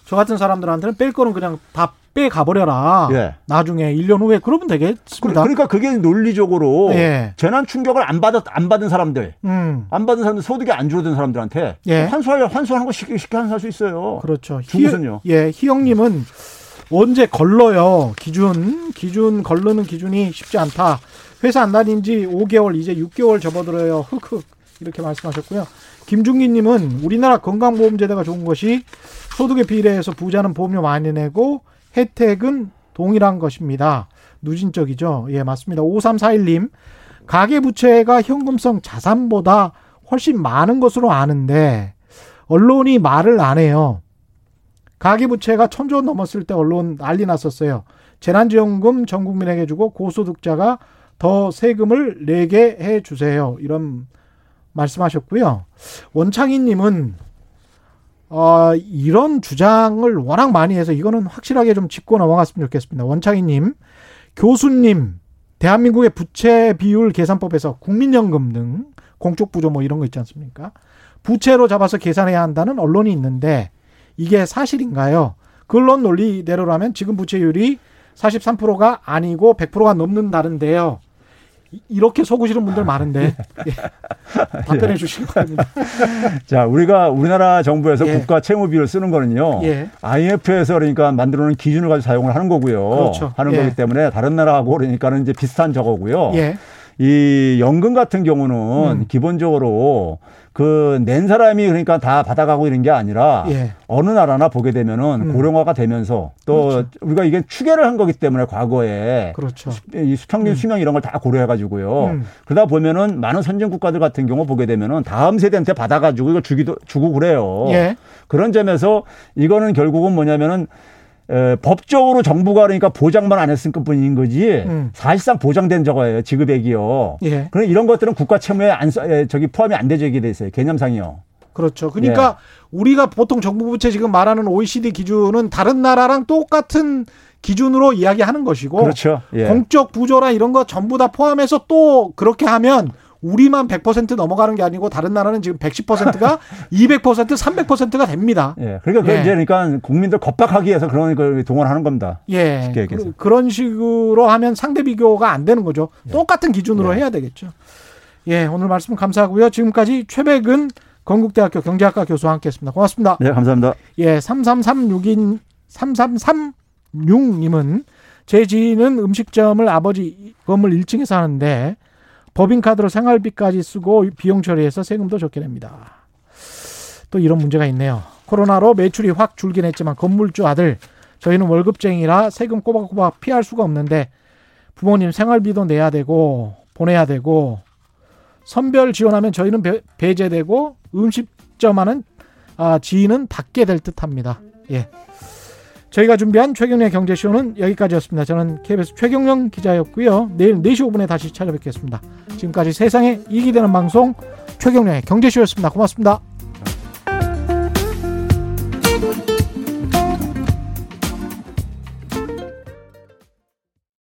저 같은 사람들한테는 뺄 거는 그냥 다 빼 가버려라. 예. 나중에 1년 후에 그러면 되겠습니다. 그러니까 그게 논리적으로 예. 재난 충격을 안 받았 안 받은 사람들, 음. 안 받은 사람들 소득이 안 줄어든 사람들한테 예. 환수할 환수하는 거 쉽게 쉽게 환수할 수 있어요. 그렇죠. 중국은요. 예, 희영님은 언제 걸러요? 기준 기준 걸르는 기준이 쉽지 않다. 회사 안 다닌 지 5개월 이제 6개월 접어들어요. 흑흑 이렇게 말씀하셨고요. 김중기님은 우리나라 건강보험제도가 좋은 것이 소득에 비례해서 부자는 보험료 많이 내고 혜택은 동일한 것입니다. 누진적이죠. 예, 맞습니다. 5341님, 가계부채가 현금성 자산보다 훨씬 많은 것으로 아는데, 언론이 말을 안 해요. 가계부채가 천조 원 넘었을 때 언론 난리 났었어요. 재난지원금 전 국민에게 주고 고소득자가 더 세금을 내게 해 주세요. 이런 말씀하셨고요. 원창희님은 어, 이런 주장을 워낙 많이 해서 이거는 확실하게 좀 짚고 넘어갔으면 좋겠습니다. 원창희님, 교수님, 대한민국의 부채 비율 계산법에서 국민연금 등 공적 부조 뭐 이런 거 있지 않습니까? 부채로 잡아서 계산해야 한다는 언론이 있는데 이게 사실인가요? 그 언론 논리대로라면 지금 부채율이 43%가 아니고 100%가 넘는다는데요. 이렇게 속으시는 분들 많은데 예. 답변해 주시기 바랍니다. 자, 우리가 우리나라 정부에서 예. 국가 채무 비율을 쓰는 거는요. 예. IMF에서 그러니까 만들어 놓은 기준을 가지고 사용을 하는 거고요. 그렇죠. 하는 거기 예. 때문에 다른 나라하고 그러니까는 이제 비슷한 저거고요. 예. 이 연금 같은 경우는 음. 기본적으로 그 낸 사람이 그러니까 다 받아가고 이런 게 아니라 예. 어느 나라나 보게 되면은 음. 고령화가 되면서 또 그렇죠. 우리가 이게 추계를 한 거기 때문에 과거에 그렇죠. 이 수평균 음. 수명 이런 걸 다 고려해 가지고요. 음. 그러다 보면은 많은 선진 국가들 같은 경우 보게 되면은 다음 세대한테 받아 가지고 이걸 주기도 주고 그래요. 예. 그런 점에서 이거는 결국은 뭐냐면은 에, 법적으로 정부가 그러니까 보장만 안 했을 뿐인 거지 음. 사실상 보장된 저거예요 지급액이요. 예. 그런 이런 것들은 국가 채무에 안 에, 저기 포함이 안 되죠 이게 돼 있어요 개념상이요. 그렇죠. 그러니까 예. 우리가 보통 정부 부채 지금 말하는 OECD 기준은 다른 나라랑 똑같은 기준으로 이야기하는 것이고 그렇죠. 예. 공적 부조라 이런 거 전부 다 포함해서 또 그렇게 하면 우리만 100% 넘어가는 게 아니고 다른 나라는 지금 110%가 200% 300%가 됩니다. 예. 그러니까 예. 이제 그러니까 국민들 겁박하기 위해서 그런 걸 동원하는 겁니다. 예. 쉽게 얘기해서. 그, 런 식으로 하면 상대 비교가 안 되는 거죠. 예. 똑같은 기준으로 예. 해야 되겠죠. 예, 오늘 말씀 감사하고요. 지금까지 최백은 건국대학교 경제학과 교수와 함께 했습니다. 고맙습니다. 네, 감사합니다. 예, 3336인 3336님은 제 지인은 음식점을 아버지 건물 1층에 사는데 법인카드로 생활비까지 쓰고 비용 처리해서 세금도 적게 냅니다. 또 이런 문제가 있네요. 코로나로 매출이 확 줄긴 했지만 건물주 아들 저희는 월급쟁이라 세금 꼬박꼬박 피할 수가 없는데 부모님 생활비도 내야 되고 보내야 되고 선별 지원하면 저희는 배, 제되고 음식점 하는 아, 지인은 받게 될 듯합니다. 예. 저희가 준비한 최경련의 경제쇼는 여기까지였습니다. 저는 KBS 최경련 기자였고요. 내일 4시 5분에 다시 찾아뵙겠습니다. 지금까지 세상에 이익이 되는 방송 최경련의 경제쇼였습니다. 고맙습니다.